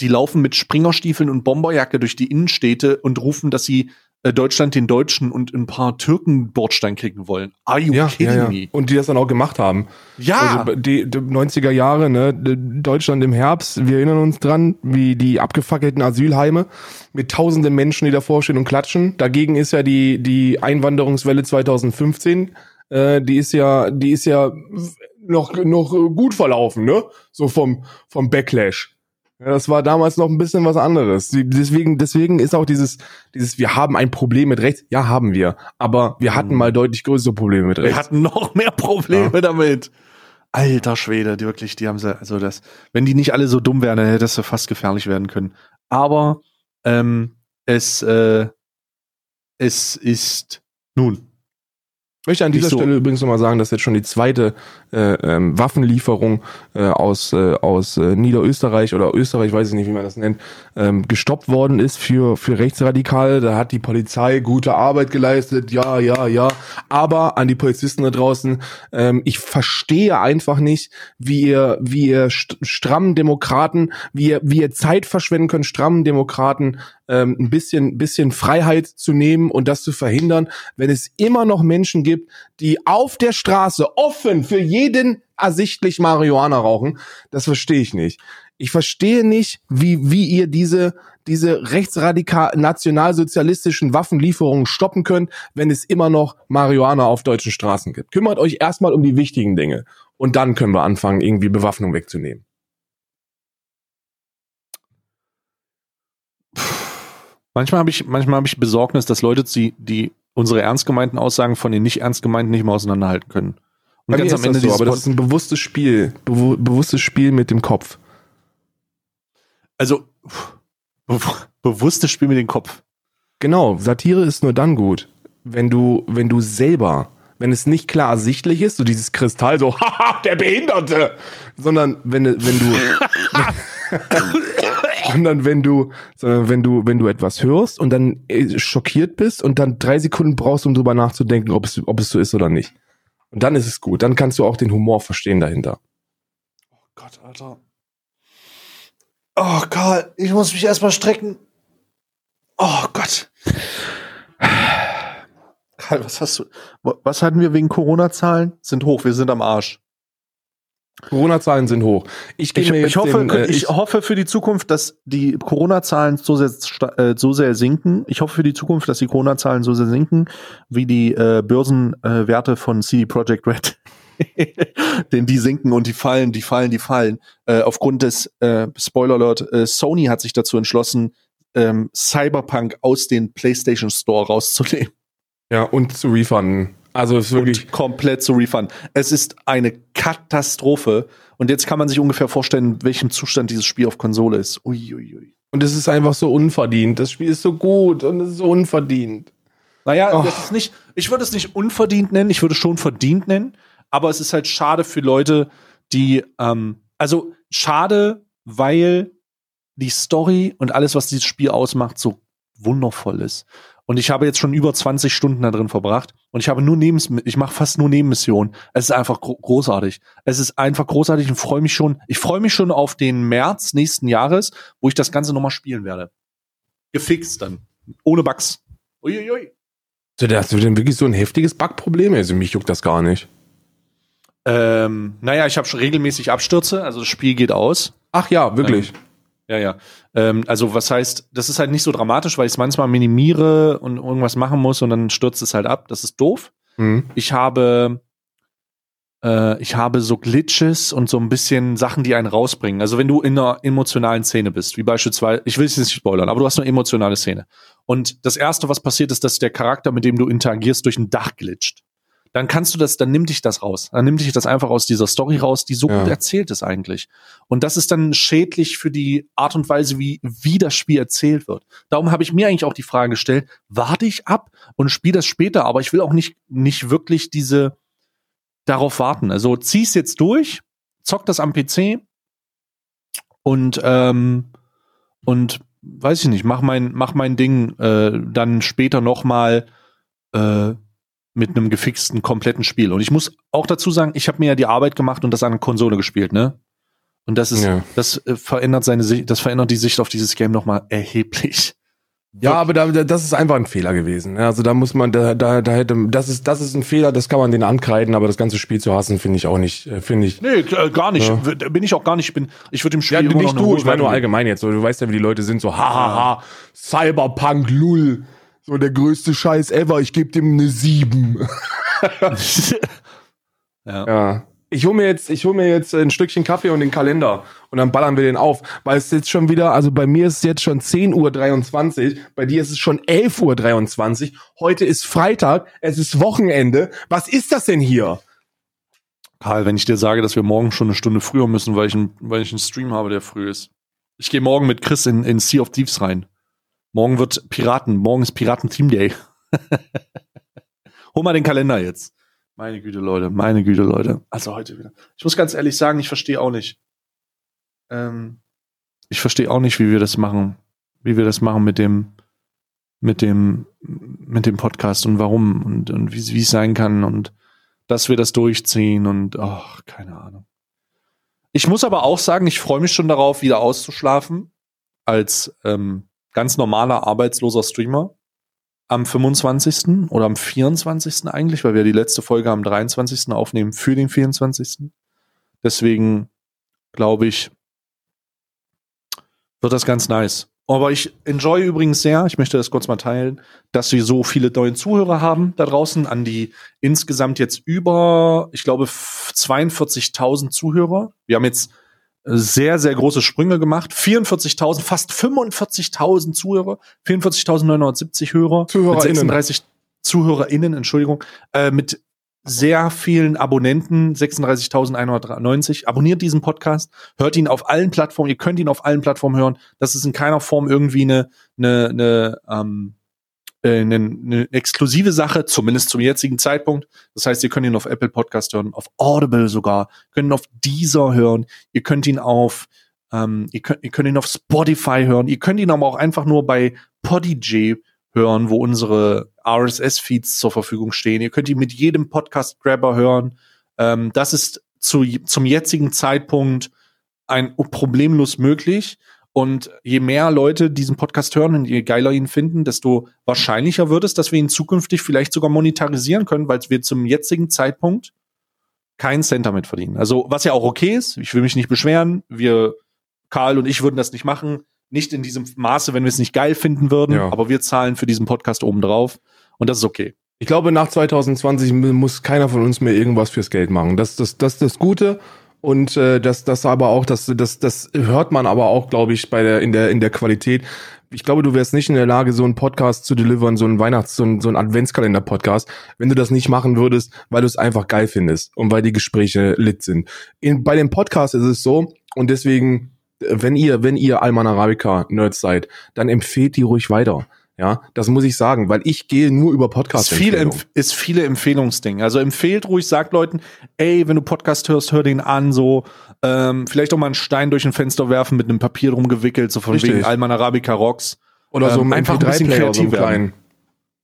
die laufen mit Springerstiefeln und Bomberjacke durch die Innenstädte und rufen, dass sie äh, Deutschland den Deutschen und ein paar Türken Bordstein kriegen wollen. Are you ja, kidding ja, ja. me? Und die das dann auch gemacht haben. Ja. Also die, die 90er Jahre, ne, Deutschland im Herbst, wir erinnern uns dran, wie die abgefackelten Asylheime mit tausenden Menschen, die davor stehen und klatschen. Dagegen ist ja die, die Einwanderungswelle 2015, äh, die ist ja, die ist ja noch, noch gut verlaufen, ne? So vom, vom Backlash. Ja, das war damals noch ein bisschen was anderes. Deswegen, deswegen ist auch dieses, dieses, wir haben ein Problem mit rechts. Ja, haben wir. Aber wir hatten mhm. mal deutlich größere Probleme mit rechts. Wir hatten noch mehr Probleme ja. damit. Alter Schwede, die wirklich, die haben sie, also das, wenn die nicht alle so dumm wären, dann hätte das fast gefährlich werden können. Aber ähm, es, äh, es ist nun möchte an dieser so. Stelle übrigens nochmal sagen, dass jetzt schon die zweite äh, ähm, Waffenlieferung äh, aus, äh, aus äh, Niederösterreich oder Österreich, weiß ich nicht, wie man das nennt, ähm, gestoppt worden ist für, für Rechtsradikale. Da hat die Polizei gute Arbeit geleistet, ja, ja, ja. Aber an die Polizisten da draußen, ähm, ich verstehe einfach nicht, wie ihr, wie ihr strammen Demokraten, wie ihr, wie ihr Zeit verschwenden könnt, strammen Demokraten ähm, ein bisschen, bisschen Freiheit zu nehmen und das zu verhindern, wenn es immer noch Menschen gibt, die auf der Straße offen für jeden ersichtlich Marihuana rauchen. Das verstehe ich nicht. Ich verstehe nicht, wie, wie ihr diese, diese rechtsradikal nationalsozialistischen Waffenlieferungen stoppen könnt, wenn es immer noch Marihuana auf deutschen Straßen gibt. Kümmert euch erstmal um die wichtigen Dinge. Und dann können wir anfangen, irgendwie Bewaffnung wegzunehmen. Manchmal habe ich, manchmal ich Besorgnis, dass Leute die, die unsere ernst gemeinten Aussagen von den nicht ernst gemeinten nicht mehr auseinanderhalten können. Und Bei ganz am Ende das so, aber das ist ein bewusstes Spiel, Bewu bewusstes Spiel mit dem Kopf. Also be bewusstes Spiel mit dem Kopf. Genau, Satire ist nur dann gut, wenn du, wenn du selber, wenn es nicht klar ersichtlich ist, so dieses Kristall, so, [laughs] haha, der Behinderte, sondern wenn, wenn du, [laughs] [laughs] sondern wenn du, sondern wenn du, wenn du etwas hörst und dann äh, schockiert bist und dann drei Sekunden brauchst, um drüber nachzudenken, ob es, ob es so ist oder nicht. Und dann ist es gut. Dann kannst du auch den Humor verstehen dahinter. Oh Gott, Alter. Oh, Karl, ich muss mich erstmal strecken. Oh Gott. Karl, was hast du? Was hatten wir wegen Corona-Zahlen? Sind hoch, wir sind am Arsch. Corona-Zahlen sind hoch. Ich, ich, ich hoffe, den, äh, ich, ich, hoffe für die Zukunft, dass die Corona-Zahlen so sehr, äh, so sehr sinken. Ich hoffe für die Zukunft, dass die Corona-Zahlen so sehr sinken, wie die äh, Börsenwerte von CD Projekt Red. [laughs] Denn die sinken und die fallen, die fallen, die fallen. Äh, aufgrund des äh, Spoiler Alert, Sony hat sich dazu entschlossen, ähm, Cyberpunk aus den PlayStation Store rauszunehmen. Ja, und zu refunden. Also es ist wirklich und komplett zu refund. Es ist eine Katastrophe. Und jetzt kann man sich ungefähr vorstellen, in welchem Zustand dieses Spiel auf Konsole ist. Uiuiui. Ui, ui. Und es ist einfach so unverdient. Das Spiel ist so gut und es ist so unverdient. Naja, oh. das ist nicht, ich würde es nicht unverdient nennen, ich würde es schon verdient nennen, aber es ist halt schade für Leute, die, ähm, also schade, weil die Story und alles, was dieses Spiel ausmacht, so wundervoll ist. Und ich habe jetzt schon über 20 Stunden da drin verbracht. Und ich habe nur Nebens, ich mache fast nur Nebenmissionen. Es ist einfach gro großartig. Es ist einfach großartig und freue mich schon. Ich freue mich schon auf den März nächsten Jahres, wo ich das Ganze nochmal spielen werde. Gefixt dann. Ohne Bugs. Uiuiui. So, hast du denn wirklich so ein heftiges Bugproblem? Also mich juckt das gar nicht. Ähm, naja, ich habe schon regelmäßig Abstürze, also das Spiel geht aus. Ach ja, wirklich. Ähm, ja, ja. Ähm, also was heißt, das ist halt nicht so dramatisch, weil ich es manchmal minimiere und irgendwas machen muss und dann stürzt es halt ab. Das ist doof. Mhm. Ich habe äh, ich habe so Glitches und so ein bisschen Sachen, die einen rausbringen. Also wenn du in einer emotionalen Szene bist, wie beispielsweise, ich will es jetzt nicht spoilern, aber du hast eine emotionale Szene. Und das erste, was passiert, ist, dass der Charakter, mit dem du interagierst, durch ein Dach glitscht dann kannst du das, dann nimm dich das raus. Dann nimm dich das einfach aus dieser Story raus, die so ja. gut erzählt ist eigentlich. Und das ist dann schädlich für die Art und Weise, wie, wie das Spiel erzählt wird. Darum habe ich mir eigentlich auch die Frage gestellt, warte ich ab und spiele das später, aber ich will auch nicht, nicht wirklich diese, darauf warten. Also zieh's jetzt durch, zock das am PC und, ähm, und weiß ich nicht, mach mein, mach mein Ding äh, dann später nochmal äh, mit einem gefixten, kompletten Spiel. Und ich muss auch dazu sagen, ich habe mir ja die Arbeit gemacht und das an der Konsole gespielt, ne? Und das ist, ja. das äh, verändert seine Sicht, das verändert die Sicht auf dieses Game nochmal erheblich. Ja, aber da, das ist einfach ein Fehler gewesen. Also da muss man, da, da, da hätte, das ist, das ist ein Fehler, das kann man den ankreiden, aber das ganze Spiel zu hassen, finde ich auch nicht, äh, finde ich. Nee, äh, gar nicht. Ja. Bin ich auch gar nicht. Bin, ich würde dem Spiel ja, immer nicht noch du, ich meine nur allgemein jetzt. Du weißt ja, wie die Leute sind, so, hahaha, Cyberpunk, lull. So der größte Scheiß ever, ich gebe dem eine 7. [laughs] ja. ja. ich hole mir jetzt, ich hole mir jetzt ein Stückchen Kaffee und den Kalender und dann ballern wir den auf, weil es jetzt schon wieder, also bei mir ist es jetzt schon 10.23 Uhr, bei dir ist es schon 11.23 Uhr, heute ist Freitag, es ist Wochenende, was ist das denn hier? Karl, wenn ich dir sage, dass wir morgen schon eine Stunde früher müssen, weil ich, ein, weil ich einen Stream habe, der früh ist. Ich gehe morgen mit Chris in, in Sea of Thieves rein. Morgen wird Piraten, morgen ist Piraten Team Day. [laughs] Hol mal den Kalender jetzt. Meine Güte, Leute, meine Güte, Leute. Also heute wieder. Ich muss ganz ehrlich sagen, ich verstehe auch nicht. Ähm, ich verstehe auch nicht, wie wir das machen, wie wir das machen mit dem, mit dem, mit dem Podcast und warum und, und wie, es sein kann und dass wir das durchziehen und ach, keine Ahnung. Ich muss aber auch sagen, ich freue mich schon darauf, wieder auszuschlafen als ähm, ganz normaler arbeitsloser Streamer am 25. oder am 24. eigentlich, weil wir die letzte Folge am 23. aufnehmen für den 24. Deswegen glaube ich, wird das ganz nice. Aber ich enjoy übrigens sehr, ich möchte das kurz mal teilen, dass wir so viele neue Zuhörer haben da draußen, an die insgesamt jetzt über, ich glaube, 42.000 Zuhörer. Wir haben jetzt sehr, sehr große Sprünge gemacht. 44.000, fast 45.000 Zuhörer, 44.970 Hörer, ZuhörerInnen. mit 36 ZuhörerInnen, Entschuldigung, äh, mit sehr vielen Abonnenten, 36.190. Abonniert diesen Podcast, hört ihn auf allen Plattformen, ihr könnt ihn auf allen Plattformen hören. Das ist in keiner Form irgendwie eine, eine, eine ähm, äh, eine, eine exklusive Sache, zumindest zum jetzigen Zeitpunkt. Das heißt, ihr könnt ihn auf Apple Podcast hören, auf Audible sogar, könnt ihn auf Deezer hören, ihr könnt ihn auf ähm, ihr, könnt, ihr könnt ihn auf Spotify hören, ihr könnt ihn aber auch einfach nur bei Podigy hören, wo unsere RSS-Feeds zur Verfügung stehen. Ihr könnt ihn mit jedem Podcast-Grabber hören. Ähm, das ist zu, zum jetzigen Zeitpunkt ein problemlos möglich. Und je mehr Leute diesen Podcast hören und je geiler ihn finden, desto wahrscheinlicher wird es, dass wir ihn zukünftig vielleicht sogar monetarisieren können, weil wir zum jetzigen Zeitpunkt keinen Cent damit verdienen. Also, was ja auch okay ist, ich will mich nicht beschweren. Wir, Karl und ich würden das nicht machen. Nicht in diesem Maße, wenn wir es nicht geil finden würden, Ja. aber wir zahlen für diesen Podcast obendrauf. Und das ist okay. Ich glaube, nach 2020 muss keiner von uns mehr irgendwas fürs Geld machen. Das, das, das ist das Gute. Und äh, das, das aber auch, das, das, das hört man aber auch, glaube ich, bei der in der in der Qualität. Ich glaube, du wärst nicht in der Lage, so einen Podcast zu delivern, so einen Weihnachts-, so einen, so einen Adventskalender-Podcast, wenn du das nicht machen würdest, weil du es einfach geil findest und weil die Gespräche lit sind. In, bei dem Podcast ist es so und deswegen, wenn ihr, wenn ihr Alman Arabica Nerds seid, dann empfehlt die ruhig weiter. Ja, das muss ich sagen, weil ich gehe nur über Podcast. ist viel, ist viele Empfehlungsding. Also empfehlt ruhig, sagt Leuten, ey, wenn du Podcast hörst, hör den an, so, ähm, vielleicht auch mal einen Stein durch ein Fenster werfen mit einem Papier drum gewickelt, so von Richtig. wegen Alman Arabica Rocks. Oder so ähm, ein einfach ein bisschen MP3-Player, so kreativ einen werden.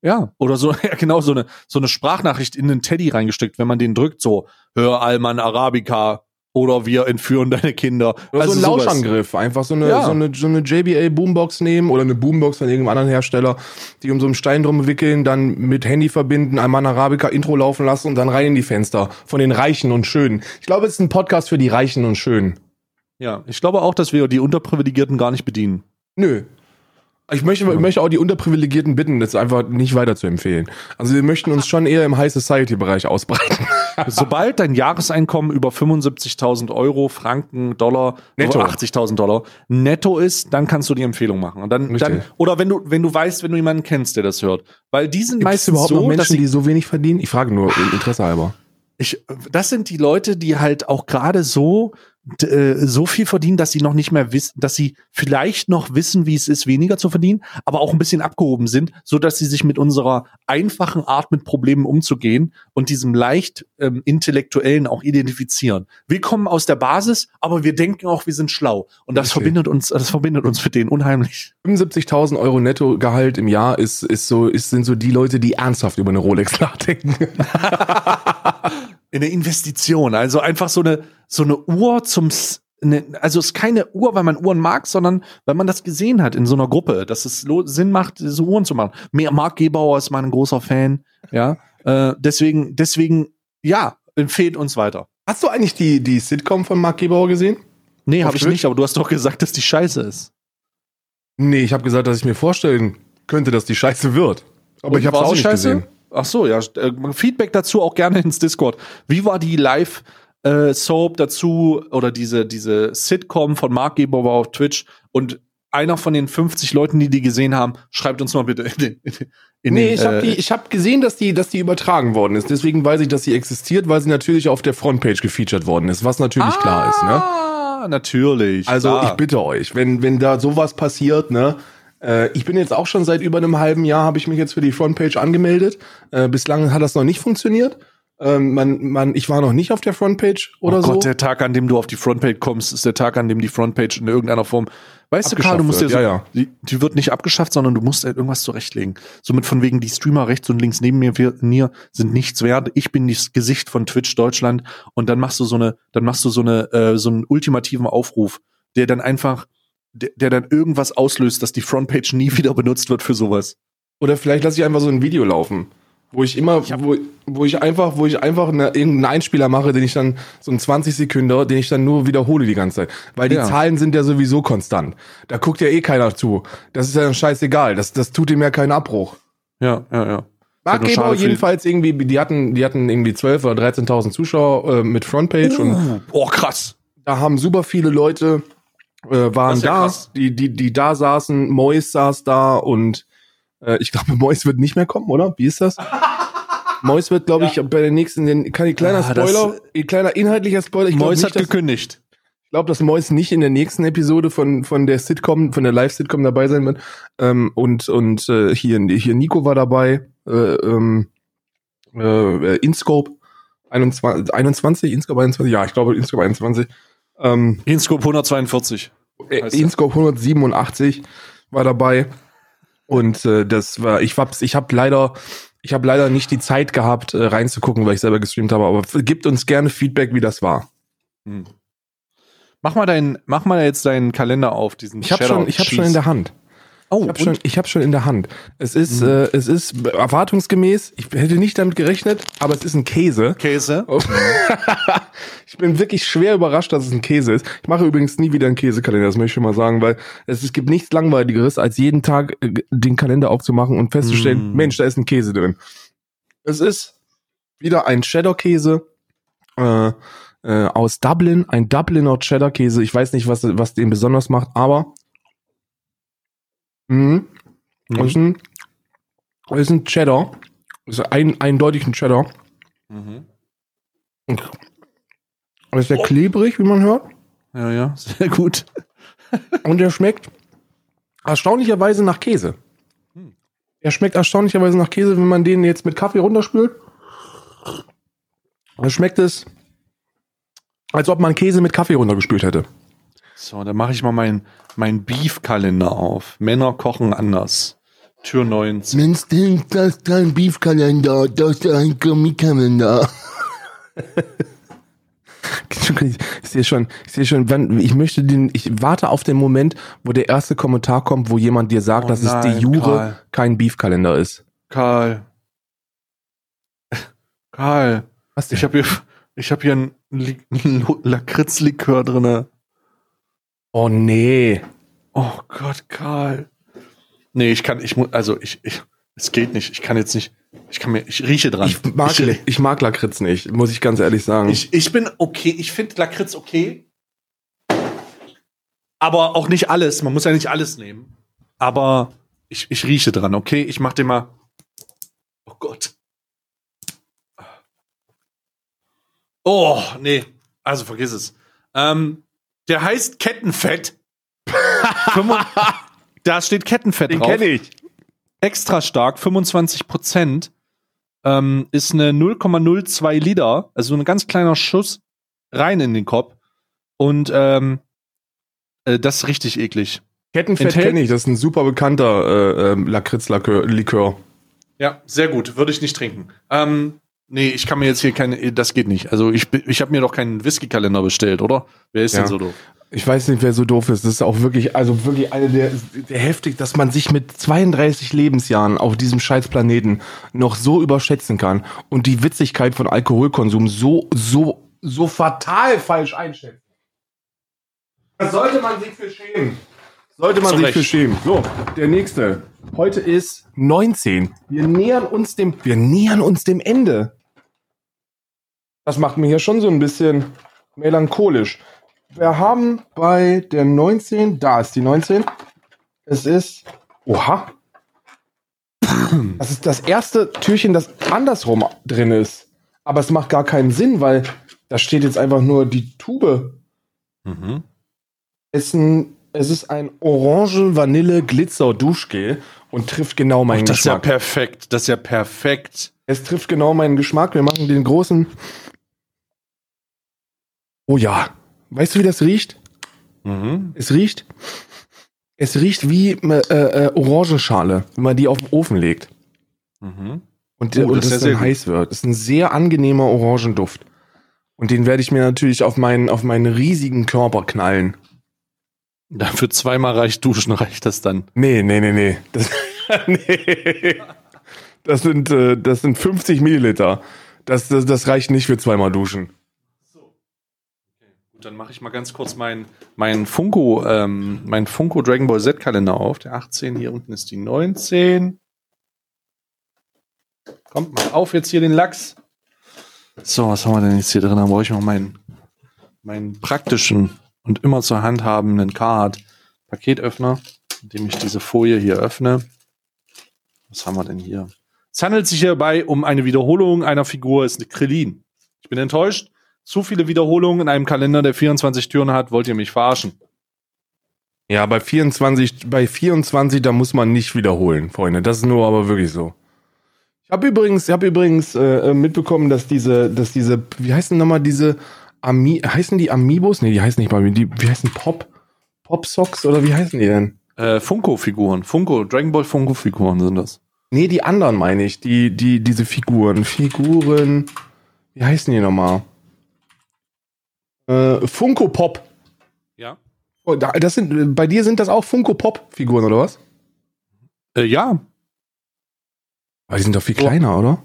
Ja, oder so, [laughs] ja, genau, so eine, so eine Sprachnachricht in den Teddy reingesteckt, wenn man den drückt, so, hör Alman Arabica oder wir entführen deine Kinder. Oder Also so ein sowas. Lauschangriff. Einfach so eine, Ja. so eine, so eine JBL Boombox nehmen oder eine Boombox von irgendeinem anderen Hersteller, die um so einen Stein drum wickeln, dann mit Handy verbinden, einmal Arabica Intro laufen lassen und dann rein in die Fenster. Von den Reichen und Schönen. Ich glaube, es ist ein Podcast für die Reichen und Schönen. Ja, ich glaube auch, dass wir die Unterprivilegierten gar nicht bedienen. Nö. Ich möchte, ich möchte auch die Unterprivilegierten bitten, das einfach nicht weiter zu empfehlen. Also wir möchten uns schon eher im High Society Bereich ausbreiten. [laughs] Sobald dein Jahreseinkommen über 75.000 Euro, Franken, Dollar, Netto. 80.000 Dollar netto ist, dann kannst du die Empfehlung machen. Und dann, dann oder wenn du wenn du weißt, wenn du jemanden kennst, der das hört, weil die sind Gibt es meistens überhaupt so, noch Menschen, sie, die so wenig verdienen? Ich frage nur im Interesse halber. ich, das sind die Leute, die halt auch gerade so äh, so viel verdienen, dass sie noch nicht mehr wissen, dass sie vielleicht noch wissen, wie es ist, weniger zu verdienen, aber auch ein bisschen abgehoben sind, so dass sie sich mit unserer einfachen Art mit Problemen umzugehen und diesem leicht ähm, intellektuellen auch identifizieren. Wir kommen aus der Basis, aber wir denken auch, wir sind schlau und das Richtig. verbindet uns, das verbindet uns mit denen unheimlich. 75.000 Euro Nettogehalt im Jahr ist, ist so, ist, sind so die Leute, die ernsthaft über eine Rolex [laughs] nachdenken. [laughs] in eine Investition. Also einfach so eine, so eine Uhr zum, eine, also es ist keine Uhr, weil man Uhren mag, sondern weil man das gesehen hat in so einer Gruppe, dass es Sinn macht, so Uhren zu machen. Mehr Mark Gebauer ist mein großer Fan, ja. Äh, deswegen, deswegen, ja, empfehlt uns weiter. Hast du eigentlich die, die Sitcom von Mark Gebauer gesehen? Nee, habe ich nicht, aber du hast doch gesagt, dass die scheiße ist. Nee, ich habe gesagt, dass ich mir vorstellen könnte, dass die scheiße wird. Aber Und ich habe auch nicht gesehen. Ach so, ja. äh, Feedback dazu auch gerne ins Discord. Wie war die live äh, Soap dazu oder diese, diese Sitcom von Mark Geber war auf Twitch und einer von den 50 Leuten, die die gesehen haben, schreibt uns mal bitte in den, in nee, den, ich habe äh, hab gesehen, dass die, dass die übertragen worden ist. Deswegen weiß ich, dass sie existiert, weil sie natürlich auf der Frontpage gefeatured worden ist, was natürlich ah, klar ist. Ne? Ah, natürlich. Also klar. ich bitte euch, wenn, wenn da sowas passiert, ne, äh, ich bin jetzt auch schon seit über einem halben Jahr, habe ich mich jetzt für die Frontpage angemeldet. Äh, bislang hat das noch nicht funktioniert. Ähm, man, man, ich war noch nicht auf der Frontpage oder oh Gott, so. der Tag, an dem du auf die Frontpage kommst, ist der Tag, an dem die Frontpage in irgendeiner Form. Weißt du, Karl, du musst ja, so, ja, ja. Die, die, wird nicht abgeschafft, sondern du musst halt irgendwas zurechtlegen. Somit von wegen die Streamer rechts und links neben mir, mir sind nichts wert. Ich bin das Gesicht von Twitch Deutschland und dann machst du so eine, dann machst du so eine, äh, so einen ultimativen Aufruf, der dann einfach, der, der dann irgendwas auslöst, dass die Frontpage nie wieder benutzt wird für sowas. Oder vielleicht lasse ich einfach so ein Video laufen. Wo ich immer, ich wo, wo ich einfach, wo ich einfach eine, irgendeinen Einspieler mache, den ich dann, so einen 20 Sekunden, den ich dann nur wiederhole die ganze Zeit. Weil die ja. Zahlen sind ja sowieso konstant. Da guckt ja eh keiner zu. Das ist ja dann scheißegal. Das, das tut ihm ja keinen Abbruch. Ja, ja, ja. Marktgeber jedenfalls irgendwie, die hatten, die hatten irgendwie 12 oder 13.000 Zuschauer äh, mit Frontpage uh, und. Oh, krass. Da haben super viele Leute, äh, waren ja da, krass. die, die, die da saßen. Mois saß da und äh, ich glaube, [laughs] Mois wird nicht mehr kommen, oder? Wie ist das? [laughs] Mois wird, glaube ich, ja. bei der nächsten, den, kann ich kleiner ah, Spoiler, ein kleiner inhaltlicher Spoiler. Ich Mois hat gekündigt. Ich glaube, dass Mois nicht in der nächsten Episode von von der Sitcom, von der Live-Sitcom dabei sein wird. Ähm, und und äh, hier hier Nico war dabei. Äh, ähm, äh, Inscope 21, 21, Inscope 21, ja, ich glaube Inscope 21. Ähm, Inscope 142. Äh, Inscope 187 war dabei. Und äh, das war, ich hab's, ich habe leider, ich habe leider nicht die Zeit gehabt, äh, reinzugucken, weil ich selber gestreamt habe. Aber gibt uns gerne Feedback, wie das war. Hm. Mach mal deinen, mach mal jetzt deinen Kalender auf diesen. Ich habe schon, ich habe schon in der Hand. Oh, ich habe schon, ich hab schon in der Hand. Es ist, mhm. äh, es ist erwartungsgemäß. Ich hätte nicht damit gerechnet, aber es ist ein Käse. Käse. Oh. [laughs] ich bin wirklich schwer überrascht, dass es ein Käse ist. Ich mache übrigens nie wieder einen Käsekalender, das möchte ich schon mal sagen, weil es, es gibt nichts langweiligeres, als jeden Tag äh, den Kalender aufzumachen und festzustellen, mm. Mensch, da ist ein Käse drin. Es ist wieder ein Cheddar-Käse. Äh, äh, aus Dublin, ein Dubliner Cheddar-Käse. Ich weiß nicht, was, was den besonders macht, aber Mhm. mhm. Das, ist ein, das ist ein Cheddar. Das ist ein, eindeutig ein Cheddar. Mhm. Das ist sehr klebrig, wie man hört. Ja, ja, [laughs] sehr gut. Und der schmeckt erstaunlicherweise nach Käse. Hm. Er schmeckt erstaunlicherweise nach Käse, wenn man den jetzt mit Kaffee runterspült. Dann schmeckt es, als ob man Käse mit Kaffee runtergespült hätte. So, dann mache ich mal meinen mein Beef-Kalender auf. Männer kochen anders. Tür 19. Mensch, das ist kein Beef-Kalender, das ist ein Gummikalender. [laughs] ich sehe schon, ich sehe schon, wenn, ich möchte den, ich warte auf den Moment, wo der erste Kommentar kommt, wo jemand dir sagt, oh dass nein, es de jure Karl. kein Beef-Kalender ist. Karl. Karl. Was denn? Ich habe hier, ich habe hier [laughs] ein Lakritzlikör drinne. Oh nee. Oh Gott, Karl. Nee, ich kann, ich muss, also ich, ich, es geht nicht. Ich kann jetzt nicht, ich kann mir, ich rieche dran. Ich mag, ich, ich mag Lakritz nicht, muss ich ganz ehrlich sagen. Ich, ich bin okay, ich finde Lakritz okay. Aber auch nicht alles. Man muss ja nicht alles nehmen. Aber ich, ich rieche dran, okay? Ich mach den mal. Oh Gott. Oh, nee. Also vergiss es. Ähm, der heißt Kettenfett. [laughs] da steht Kettenfett Den drauf. Den kenne ich. Extra stark, 25 Prozent. Ähm, ist eine 0,02 Liter, also ein ganz kleiner Schuss rein in den Kopf. Und ähm, äh, das ist richtig eklig. Kettenfett kenne ich, das ist ein super bekannter äh, äh, Lakritz-Likör. Ja, sehr gut, würde ich nicht trinken. Ähm, Nee, ich kann mir jetzt hier keine, das geht nicht. Also ich, ich habe mir doch keinen Whisky-Kalender bestellt, oder? Wer ist ja. denn so doof? Ich weiß nicht, wer so doof ist. Das ist auch wirklich, also wirklich eine der, der heftig, dass man sich mit 32 Lebensjahren auf diesem Scheißplaneten noch so überschätzen kann und die Witzigkeit von Alkoholkonsum so, so, so fatal falsch einschätzt. Da sollte man sich für schämen. Sollte man sich Recht. für schämen. So, der nächste. Heute ist 19. Wir nähern uns dem, wir nähern uns dem Ende. Das macht mir hier schon so ein bisschen melancholisch. Wir haben bei der 19, da ist die 19. Es ist, oha. Das ist das erste Türchen, das andersrum drin ist. Aber es macht gar keinen Sinn, weil da steht jetzt einfach nur die Tube. Mhm. Ist ein, es ist ein Orange Vanille Glitzer Duschgel und trifft genau meinen das Geschmack. Das ist ja perfekt. Das ist ja perfekt. Es trifft genau meinen Geschmack. Wir machen den großen. Oh ja. Weißt du, wie das riecht? Mhm. Es riecht. Es riecht wie äh, äh, Orangenschale, wenn man die auf den Ofen legt. Mhm. Und, oh, und das, das dann heiß wird. Das ist ein sehr angenehmer Orangenduft. Und den werde ich mir natürlich auf meinen, auf meinen riesigen Körper knallen. Dafür zweimal reicht duschen, [laughs] reicht das dann? Nee, nee, nee, nee. Das, [laughs] nee. das, sind, äh, das sind 50 Milliliter. Das, das, das reicht nicht für zweimal duschen. Dann mache ich mal ganz kurz meinen mein Funko, ähm, mein Funko Dragon Ball Z Kalender auf. Der 18, hier unten ist die 19. Kommt mal auf jetzt hier den Lachs. So, was haben wir denn jetzt hier drin? Da brauche ich noch meinen, meinen praktischen und immer zur Hand habenden Card Paketöffner, indem ich diese Folie hier öffne. Was haben wir denn hier? Es handelt sich hierbei um eine Wiederholung einer Figur, ist eine Krillin. Ich bin enttäuscht. Zu viele Wiederholungen in einem Kalender, der 24 Türen hat, wollt ihr mich verarschen? Ja, bei 24, bei 24, da muss man nicht wiederholen, Freunde. Das ist nur aber wirklich so. Ich habe übrigens, ich habe übrigens äh, mitbekommen, dass diese, dass diese, wie heißen nochmal diese Ami, heißen die Amiibos? Nee, die heißen nicht mal, die, wie heißen Pop, Pop Socks oder wie heißen die denn? Äh, Funko-Figuren, Funko, Dragon Ball Funko-Figuren sind das. Nee, die anderen meine ich, die, die, diese Figuren, Figuren, wie heißen die nochmal? Äh, Funko Pop. Ja. Oh, das sind, bei dir sind das auch Funko Pop Figuren oder was? Äh, ja, aber die sind doch viel kleiner, oh. oder?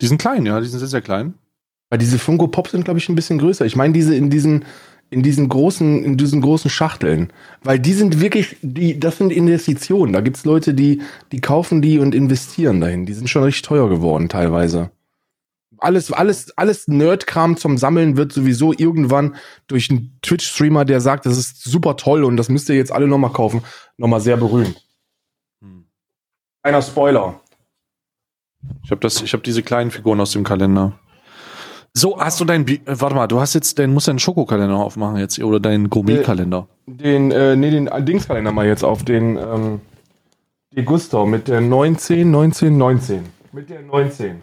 Die sind klein, ja, die sind sehr, sehr klein. Weil diese Funko Pop sind, glaube ich, ein bisschen größer. Ich meine, diese in diesen, in diesen großen, in diesen großen Schachteln. Weil die sind wirklich, die, das sind Investitionen. Da gibt es Leute, die, die kaufen die und investieren dahin. Die sind schon richtig teuer geworden, teilweise. Alles, alles, alles Nerdkram zum Sammeln wird sowieso irgendwann durch einen Twitch-Streamer, der sagt, das ist super toll und das müsst ihr jetzt alle nochmal kaufen, nochmal sehr berühmt. Hm. Einer Spoiler. Ich habe das, ich habe diese kleinen Figuren aus dem Kalender. So, hast du dein, äh, warte mal, du hast jetzt, den musst deinen Schokokalender aufmachen jetzt oder deinen Gourmetkalender. Den, äh, nee, den Dingskalender mal jetzt auf den, ähm, die Gusto mit der 19, 19, 19. Mit der 19.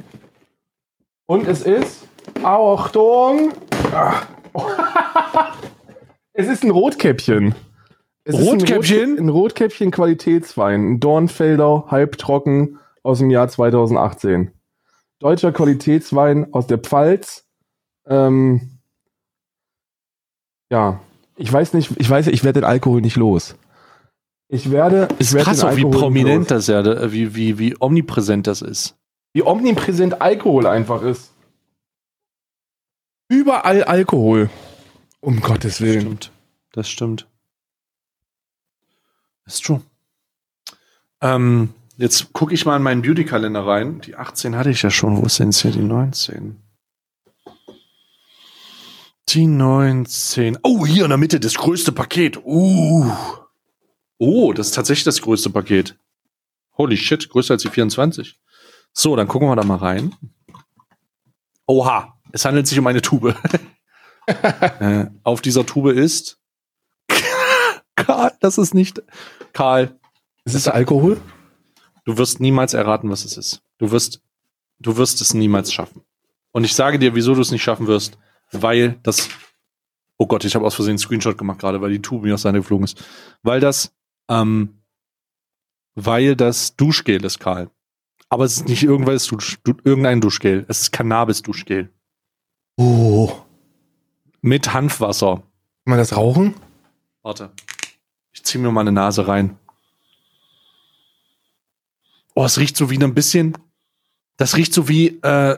Und es ist, Achtung, [laughs] es ist ein Rotkäppchen. Es Rotkäppchen? Ist ein, Rot, ein Rotkäppchen Qualitätswein. Ein Dornfelder, halbtrocken, aus dem Jahr 2018. Deutscher Qualitätswein aus der Pfalz. Ähm, ja, ich weiß nicht, ich weiß, ich werde den Alkohol nicht los. Ich werde. Ist ich krass, wie prominent das ja, wie, wie, wie omnipräsent das ist. Wie omnipräsent Alkohol einfach ist. Überall Alkohol. Um Gottes Willen. Das stimmt. Das stimmt. Das ist true. Ähm, Jetzt gucke ich mal in meinen Beauty-Kalender rein. Die 18 hatte ich ja schon. Wo ist denn jetzt hier die 19? Die 19. Oh, hier in der Mitte das größte Paket. Uh. Oh, das ist tatsächlich das größte Paket. Holy shit, größer als die 24. So, dann gucken wir da mal rein. Oha, es handelt sich um eine Tube. [laughs] äh, auf dieser Tube ist [laughs] Karl, das ist nicht Karl. Ist es Alkohol? Du wirst niemals erraten, was es ist. Du wirst, du wirst es niemals schaffen. Und ich sage dir, wieso du es nicht schaffen wirst, weil das, oh Gott, ich habe aus Versehen einen Screenshot gemacht gerade, weil die Tube mir aus seiner geflogen ist. Weil das, ähm, weil das Duschgel ist, Karl. Aber es ist nicht irgendwas, irgendein Duschgel. Es ist Cannabis-Duschgel. Oh. Mit Hanfwasser. Kann man das rauchen? Warte. Ich zieh mir mal eine Nase rein. Oh, es riecht so wie ein bisschen. Das riecht so wie. Äh,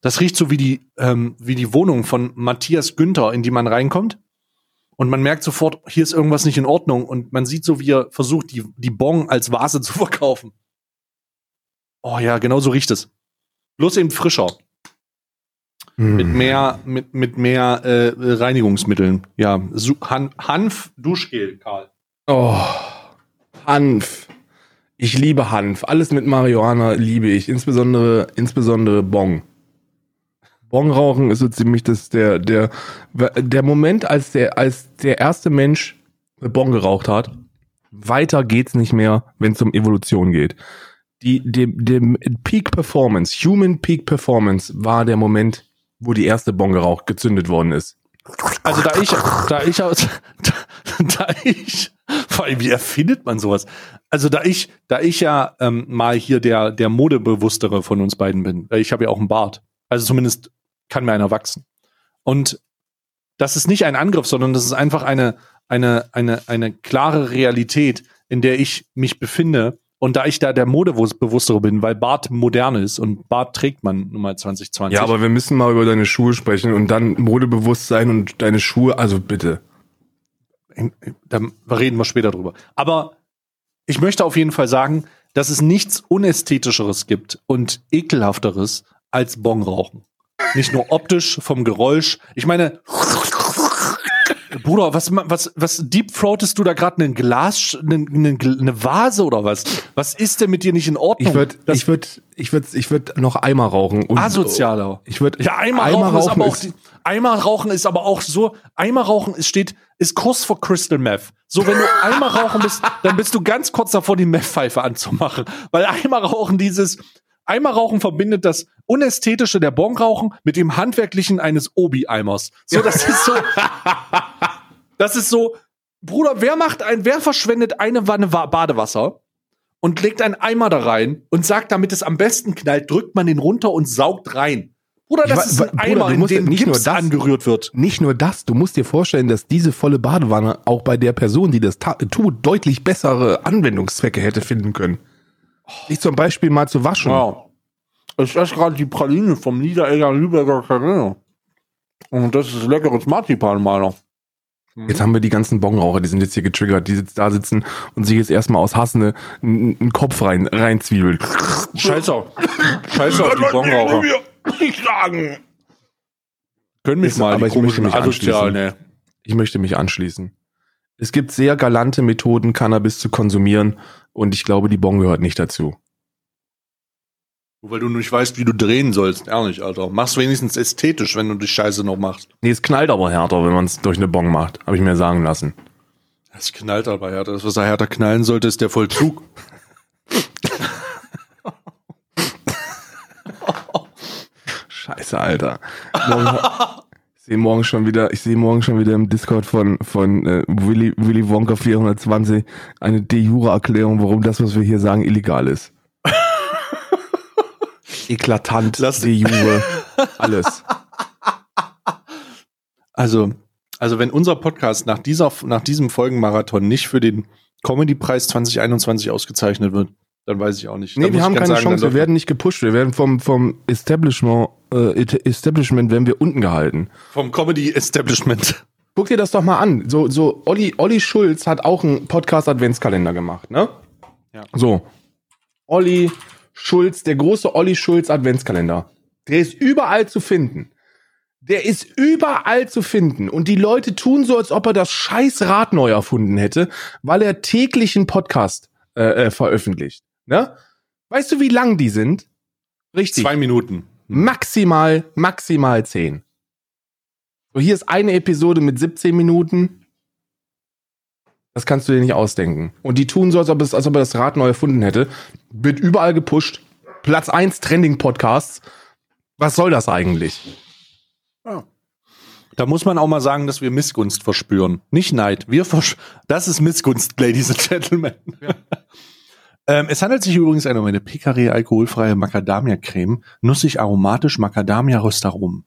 das riecht so wie die, ähm, wie die Wohnung von Matthias Günther, in die man reinkommt. Und man merkt sofort, hier ist irgendwas nicht in Ordnung. Und man sieht so, wie er versucht, die, die Bon als Vase [laughs] zu verkaufen. Oh ja, genau so riecht es. Bloß eben frischer. Mm. Mit mehr, mit, mit mehr äh, Reinigungsmitteln. Ja, Han Hanf, Duschgel, Karl. Oh, Hanf. Ich liebe Hanf. Alles mit Marihuana liebe ich. Insbesondere, insbesondere Bong. Bong rauchen ist so ziemlich das, der, der, der Moment, als der, als der erste Mensch Bong geraucht hat. Weiter geht's nicht mehr, wenn es um Evolution geht. Die, die, die Peak Performance, Human Peak Performance war der Moment, wo die erste Bon geraucht, gezündet worden ist. Also da ich, da ich da, [laughs] da ich, vor allem wie erfindet man sowas? Also da ich, da ich ja ähm, mal hier der der modebewusstere von uns beiden bin, ich habe ja auch einen Bart, also zumindest kann mir einer wachsen. Und das ist nicht ein Angriff, sondern das ist einfach eine eine eine eine klare Realität, in der ich mich befinde und da ich da der Modebewusstere bin, weil Bart modern ist und Bart trägt man nun mal 2020. Ja, aber wir müssen mal über deine Schuhe sprechen und dann modebewusst sein und deine Schuhe, also bitte. Da reden wir später drüber. Aber ich möchte auf jeden Fall sagen, dass es nichts Unästhetischeres gibt und ekelhafteres als Bongrauchen. Nicht nur optisch, vom Geräusch. Ich meine, Bruder, was, was, was deep throatest du da gerade ein Glas, eine, eine Vase oder was? Was ist denn mit dir nicht in Ordnung? Ich würde, ich würde, ich würde, ich würde noch Eimer rauchen. Und Asozialer. Ich würde, ja, Eimer, Eimer rauchen, ist aber auch, Eimer rauchen ist aber auch so, Eimer rauchen ist, steht, ist Kurs vor Crystal Meth. So, wenn du Eimer rauchen bist, dann bist du ganz kurz davor, die Meth-Pfeife anzumachen. Weil Eimer rauchen dieses, Eimerrauchen verbindet das Unästhetische der Bonrauchen mit dem Handwerklichen eines Obi-Eimers. So, das ist so. [laughs] das ist so, Bruder, wer macht ein, wer verschwendet eine Wanne Badewasser und legt einen Eimer da rein und sagt, damit es am besten knallt, drückt man den runter und saugt rein. Bruder, das ich, ist ein Eimer, Bruder, in dem nicht Gips nur das, angerührt wird. Nicht nur das, du musst dir vorstellen, dass diese volle Badewanne auch bei der Person, die das tut, deutlich bessere Anwendungszwecke hätte finden können. Sich zum Beispiel mal zu waschen. Wow. Ich esse gerade die Praline vom Niederegger Lübecker Carrera. Und das ist leckeres Marzipan, meiner. Jetzt haben wir die ganzen Bongraucher, die sind jetzt hier getriggert, die jetzt da sitzen und sich jetzt erstmal aus Hass einen Kopf rein, reinzwiebeln. Scheiße. Scheiße auf die Bongraucher. Nicht sagen. Können mich mal, aber ich möchte mich anschließen. Ne? Ich möchte mich anschließen. Es gibt sehr galante Methoden, Cannabis zu konsumieren und ich glaube, die Bon gehört nicht dazu. Nur weil du nicht weißt, wie du drehen sollst. Ehrlich, Alter. Mach's wenigstens ästhetisch, wenn du die Scheiße noch machst. Nee, es knallt aber härter, wenn man es durch eine Bon macht. Habe ich mir sagen lassen. Es knallt aber härter. Das, was er härter knallen sollte, ist der Vollzug. [laughs] Scheiße, Alter. sehe morgen schon wieder, ich sehe morgen schon wieder im Discord von, von äh, Willy, Willy Wonka 420 eine de jure Erklärung, warum das, was wir hier sagen, illegal ist. Eklatant, Lass de jure, alles. Also, also wenn unser Podcast nach dieser, nach diesem Folgenmarathon nicht für den Comedy-Preis 2021 ausgezeichnet wird, dann weiß ich auch nicht. Nee, wir haben keine sagen, Chance, wir werden nicht gepusht, wir werden vom, vom Establishment, äh, Establishment werden wir unten gehalten. Vom Comedy Establishment. Guck dir das doch mal an. So, so, Olli, Olli Schulz hat auch einen Podcast-Adventskalender gemacht, ne? Ja. So. Olli Schulz, der große Olli Schulz Adventskalender. Der ist überall zu finden. Der ist überall zu finden. Und die Leute tun so, als ob er das scheiß Rad neu erfunden hätte, weil er täglich einen Podcast äh, äh, veröffentlicht. Ne? Weißt du, wie lang die sind? Richtig. Zwei Minuten. Maximal, maximal zehn. So, hier ist eine Episode mit 17 Minuten. Das kannst du dir nicht ausdenken. Und die tun so, als ob, es, als ob er das Rad neu erfunden hätte. Wird überall gepusht. Platz 1 Trending Podcasts. Was soll das eigentlich? Ja. Da muss man auch mal sagen, dass wir Missgunst verspüren. Nicht Neid. Wir versch das ist Missgunst, Ladies and Gentlemen. Ja. [laughs] Ähm, es handelt sich übrigens um eine Picare alkoholfreie Macadamia-Creme, nussig aromatisch Macadamia Röstarom.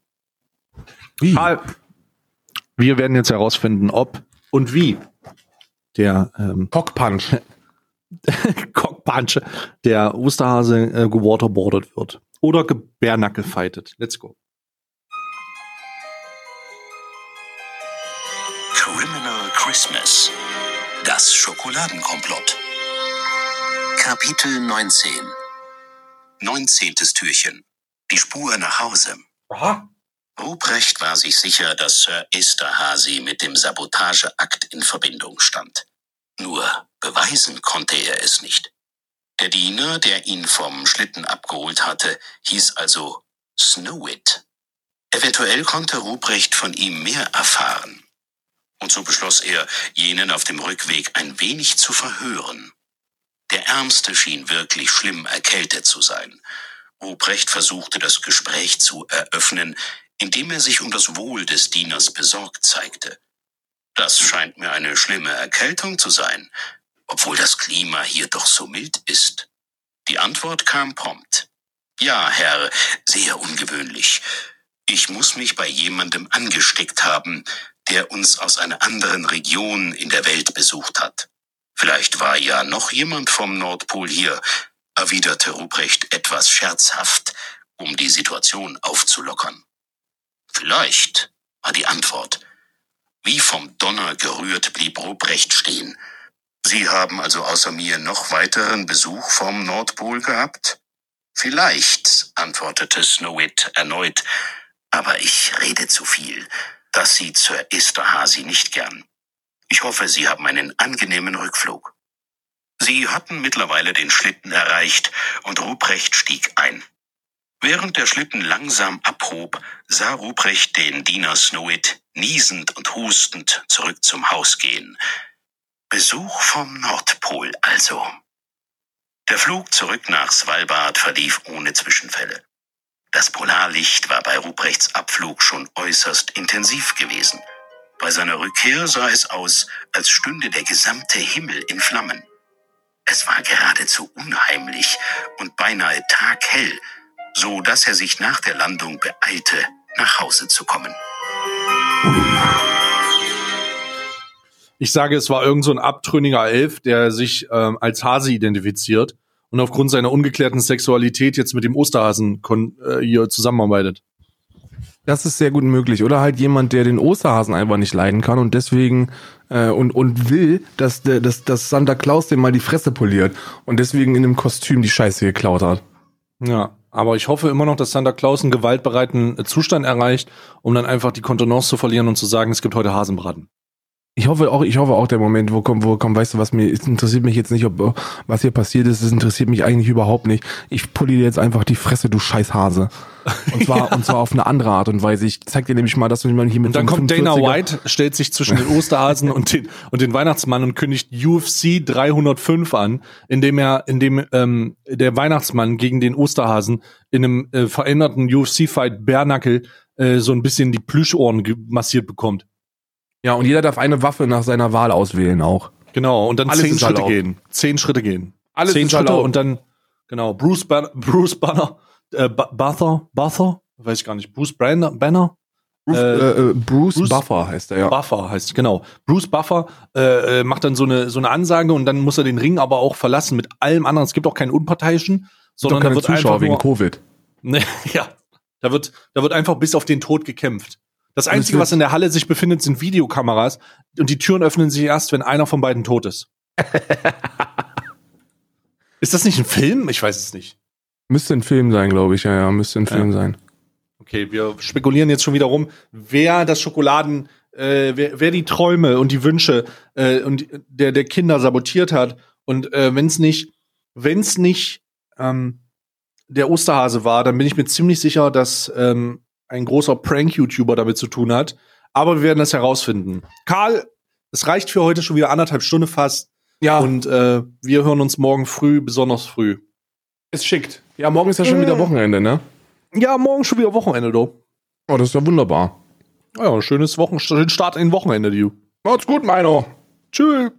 Wie? Wir werden jetzt herausfinden, ob und wie der ähm, Cockpunch [laughs] Cockpunch der Osterhase äh, gewaterboardet wird oder gebärnackel fightet. Let's go. Criminal Christmas. Das Schokoladenkomplott. Kapitel 19 19. Türchen Die Spur nach Hause Aha. Ruprecht war sich sicher, dass Sir Esterhazy mit dem Sabotageakt in Verbindung stand. Nur beweisen konnte er es nicht. Der Diener, der ihn vom Schlitten abgeholt hatte, hieß also Snowit. Eventuell konnte Ruprecht von ihm mehr erfahren. Und so beschloss er, jenen auf dem Rückweg ein wenig zu verhören. Der Ärmste schien wirklich schlimm erkältet zu sein. Ruprecht versuchte das Gespräch zu eröffnen, indem er sich um das Wohl des Dieners besorgt zeigte. Das scheint mir eine schlimme Erkältung zu sein, obwohl das Klima hier doch so mild ist. Die Antwort kam prompt. Ja, Herr, sehr ungewöhnlich. Ich muss mich bei jemandem angesteckt haben, der uns aus einer anderen Region in der Welt besucht hat. Vielleicht war ja noch jemand vom Nordpol hier, erwiderte Ruprecht etwas scherzhaft, um die Situation aufzulockern. Vielleicht, war die Antwort. Wie vom Donner gerührt blieb Ruprecht stehen. Sie haben also außer mir noch weiteren Besuch vom Nordpol gehabt? Vielleicht, antwortete Snowit erneut, aber ich rede zu viel. Das sieht Sir Esterhazy nicht gern. Ich hoffe, Sie haben einen angenehmen Rückflug. Sie hatten mittlerweile den Schlitten erreicht und Ruprecht stieg ein. Während der Schlitten langsam abhob, sah Ruprecht den Diener Snowit niesend und hustend zurück zum Haus gehen. Besuch vom Nordpol also. Der Flug zurück nach Svalbard verlief ohne Zwischenfälle. Das Polarlicht war bei Ruprechts Abflug schon äußerst intensiv gewesen. Bei seiner Rückkehr sah es aus, als stünde der gesamte Himmel in Flammen. Es war geradezu unheimlich und beinahe taghell, so dass er sich nach der Landung beeilte, nach Hause zu kommen. Ich sage, es war irgend so ein abtrünniger Elf, der sich ähm, als Hase identifiziert und aufgrund seiner ungeklärten Sexualität jetzt mit dem Osterhasen äh, hier zusammenarbeitet. Das ist sehr gut möglich. Oder halt jemand, der den Osterhasen einfach nicht leiden kann und deswegen äh, und, und will, dass, der, dass, dass Santa Claus dem mal die Fresse poliert und deswegen in dem Kostüm die Scheiße geklaut hat. Ja, aber ich hoffe immer noch, dass Santa Claus einen gewaltbereiten Zustand erreicht, um dann einfach die Kontenance zu verlieren und zu sagen, es gibt heute Hasenbraten. Ich hoffe auch, ich hoffe auch der Moment, wo kommt, wo kommt, weißt du, was mir, es interessiert mich jetzt nicht, ob, was hier passiert ist, es interessiert mich eigentlich überhaupt nicht. Ich pulli dir jetzt einfach die Fresse, du Scheißhase. [laughs] Und zwar, ja. und zwar auf eine andere Art und Weise. Ich zeig dir nämlich mal, dass du mal hier mit Und dann so kommt Dana White, stellt sich zwischen den Osterhasen und den, und den Weihnachtsmann und kündigt UFC 305 an, indem er, indem, ähm, der Weihnachtsmann gegen den Osterhasen in einem äh, veränderten UFC-Fight Bärnackel äh, so ein bisschen die Plüschohren massiert bekommt. Ja, und jeder darf eine Waffe nach seiner Wahl auswählen auch. Genau, und dann Alles zehn Schritte gehen. Zehn Schritte gehen. Alles zehn Schritte erlaubt. und dann, genau, Bruce, Ban [laughs] Bruce Banner, äh, Buther, Buther, weiß ich gar nicht, Bruce Banner, Banner? Bruce, äh, äh, Bruce, Bruce, Buffer heißt er, ja. Buffer heißt, genau. Bruce Buffer äh, äh, macht dann so eine, so eine Ansage und dann muss er den Ring aber auch verlassen mit allem anderen. Es gibt auch keinen Unparteiischen, sondern da wird Zuschauer einfach wegen nur, Covid. [laughs] Ne, ja, da wird, da wird einfach bis auf den Tod gekämpft. Das Einzige, was in der Halle sich befindet, sind Videokameras und die Türen öffnen sich erst, wenn einer von beiden tot ist. [laughs] ist das nicht ein Film? Ich weiß es nicht. Müsste ein Film sein, glaube ich. Ja, ja, müsste ein Film ja. sein. Okay, wir spekulieren jetzt schon wieder rum, wer das Schokoladen, äh, wer, wer die Träume und die Wünsche äh, und der der Kinder sabotiert hat. Und äh, wenn es nicht, wenn es nicht ähm, der Osterhase war, dann bin ich mir ziemlich sicher, dass ähm, ein großer Prank-YouTuber damit zu tun hat. Aber wir werden das herausfinden. Karl, es reicht für heute schon wieder anderthalb Stunden fast. Ja. Und äh, wir hören uns morgen früh, besonders früh. Es schickt. Ja, morgen ist ja schon mmh. wieder Wochenende, ne? Ja, morgen schon wieder Wochenende, du. Oh, das ist ja wunderbar. Ja, schönes Wochen schönen Start in Wochenende, du. Macht's gut, Meiner. Tschüss.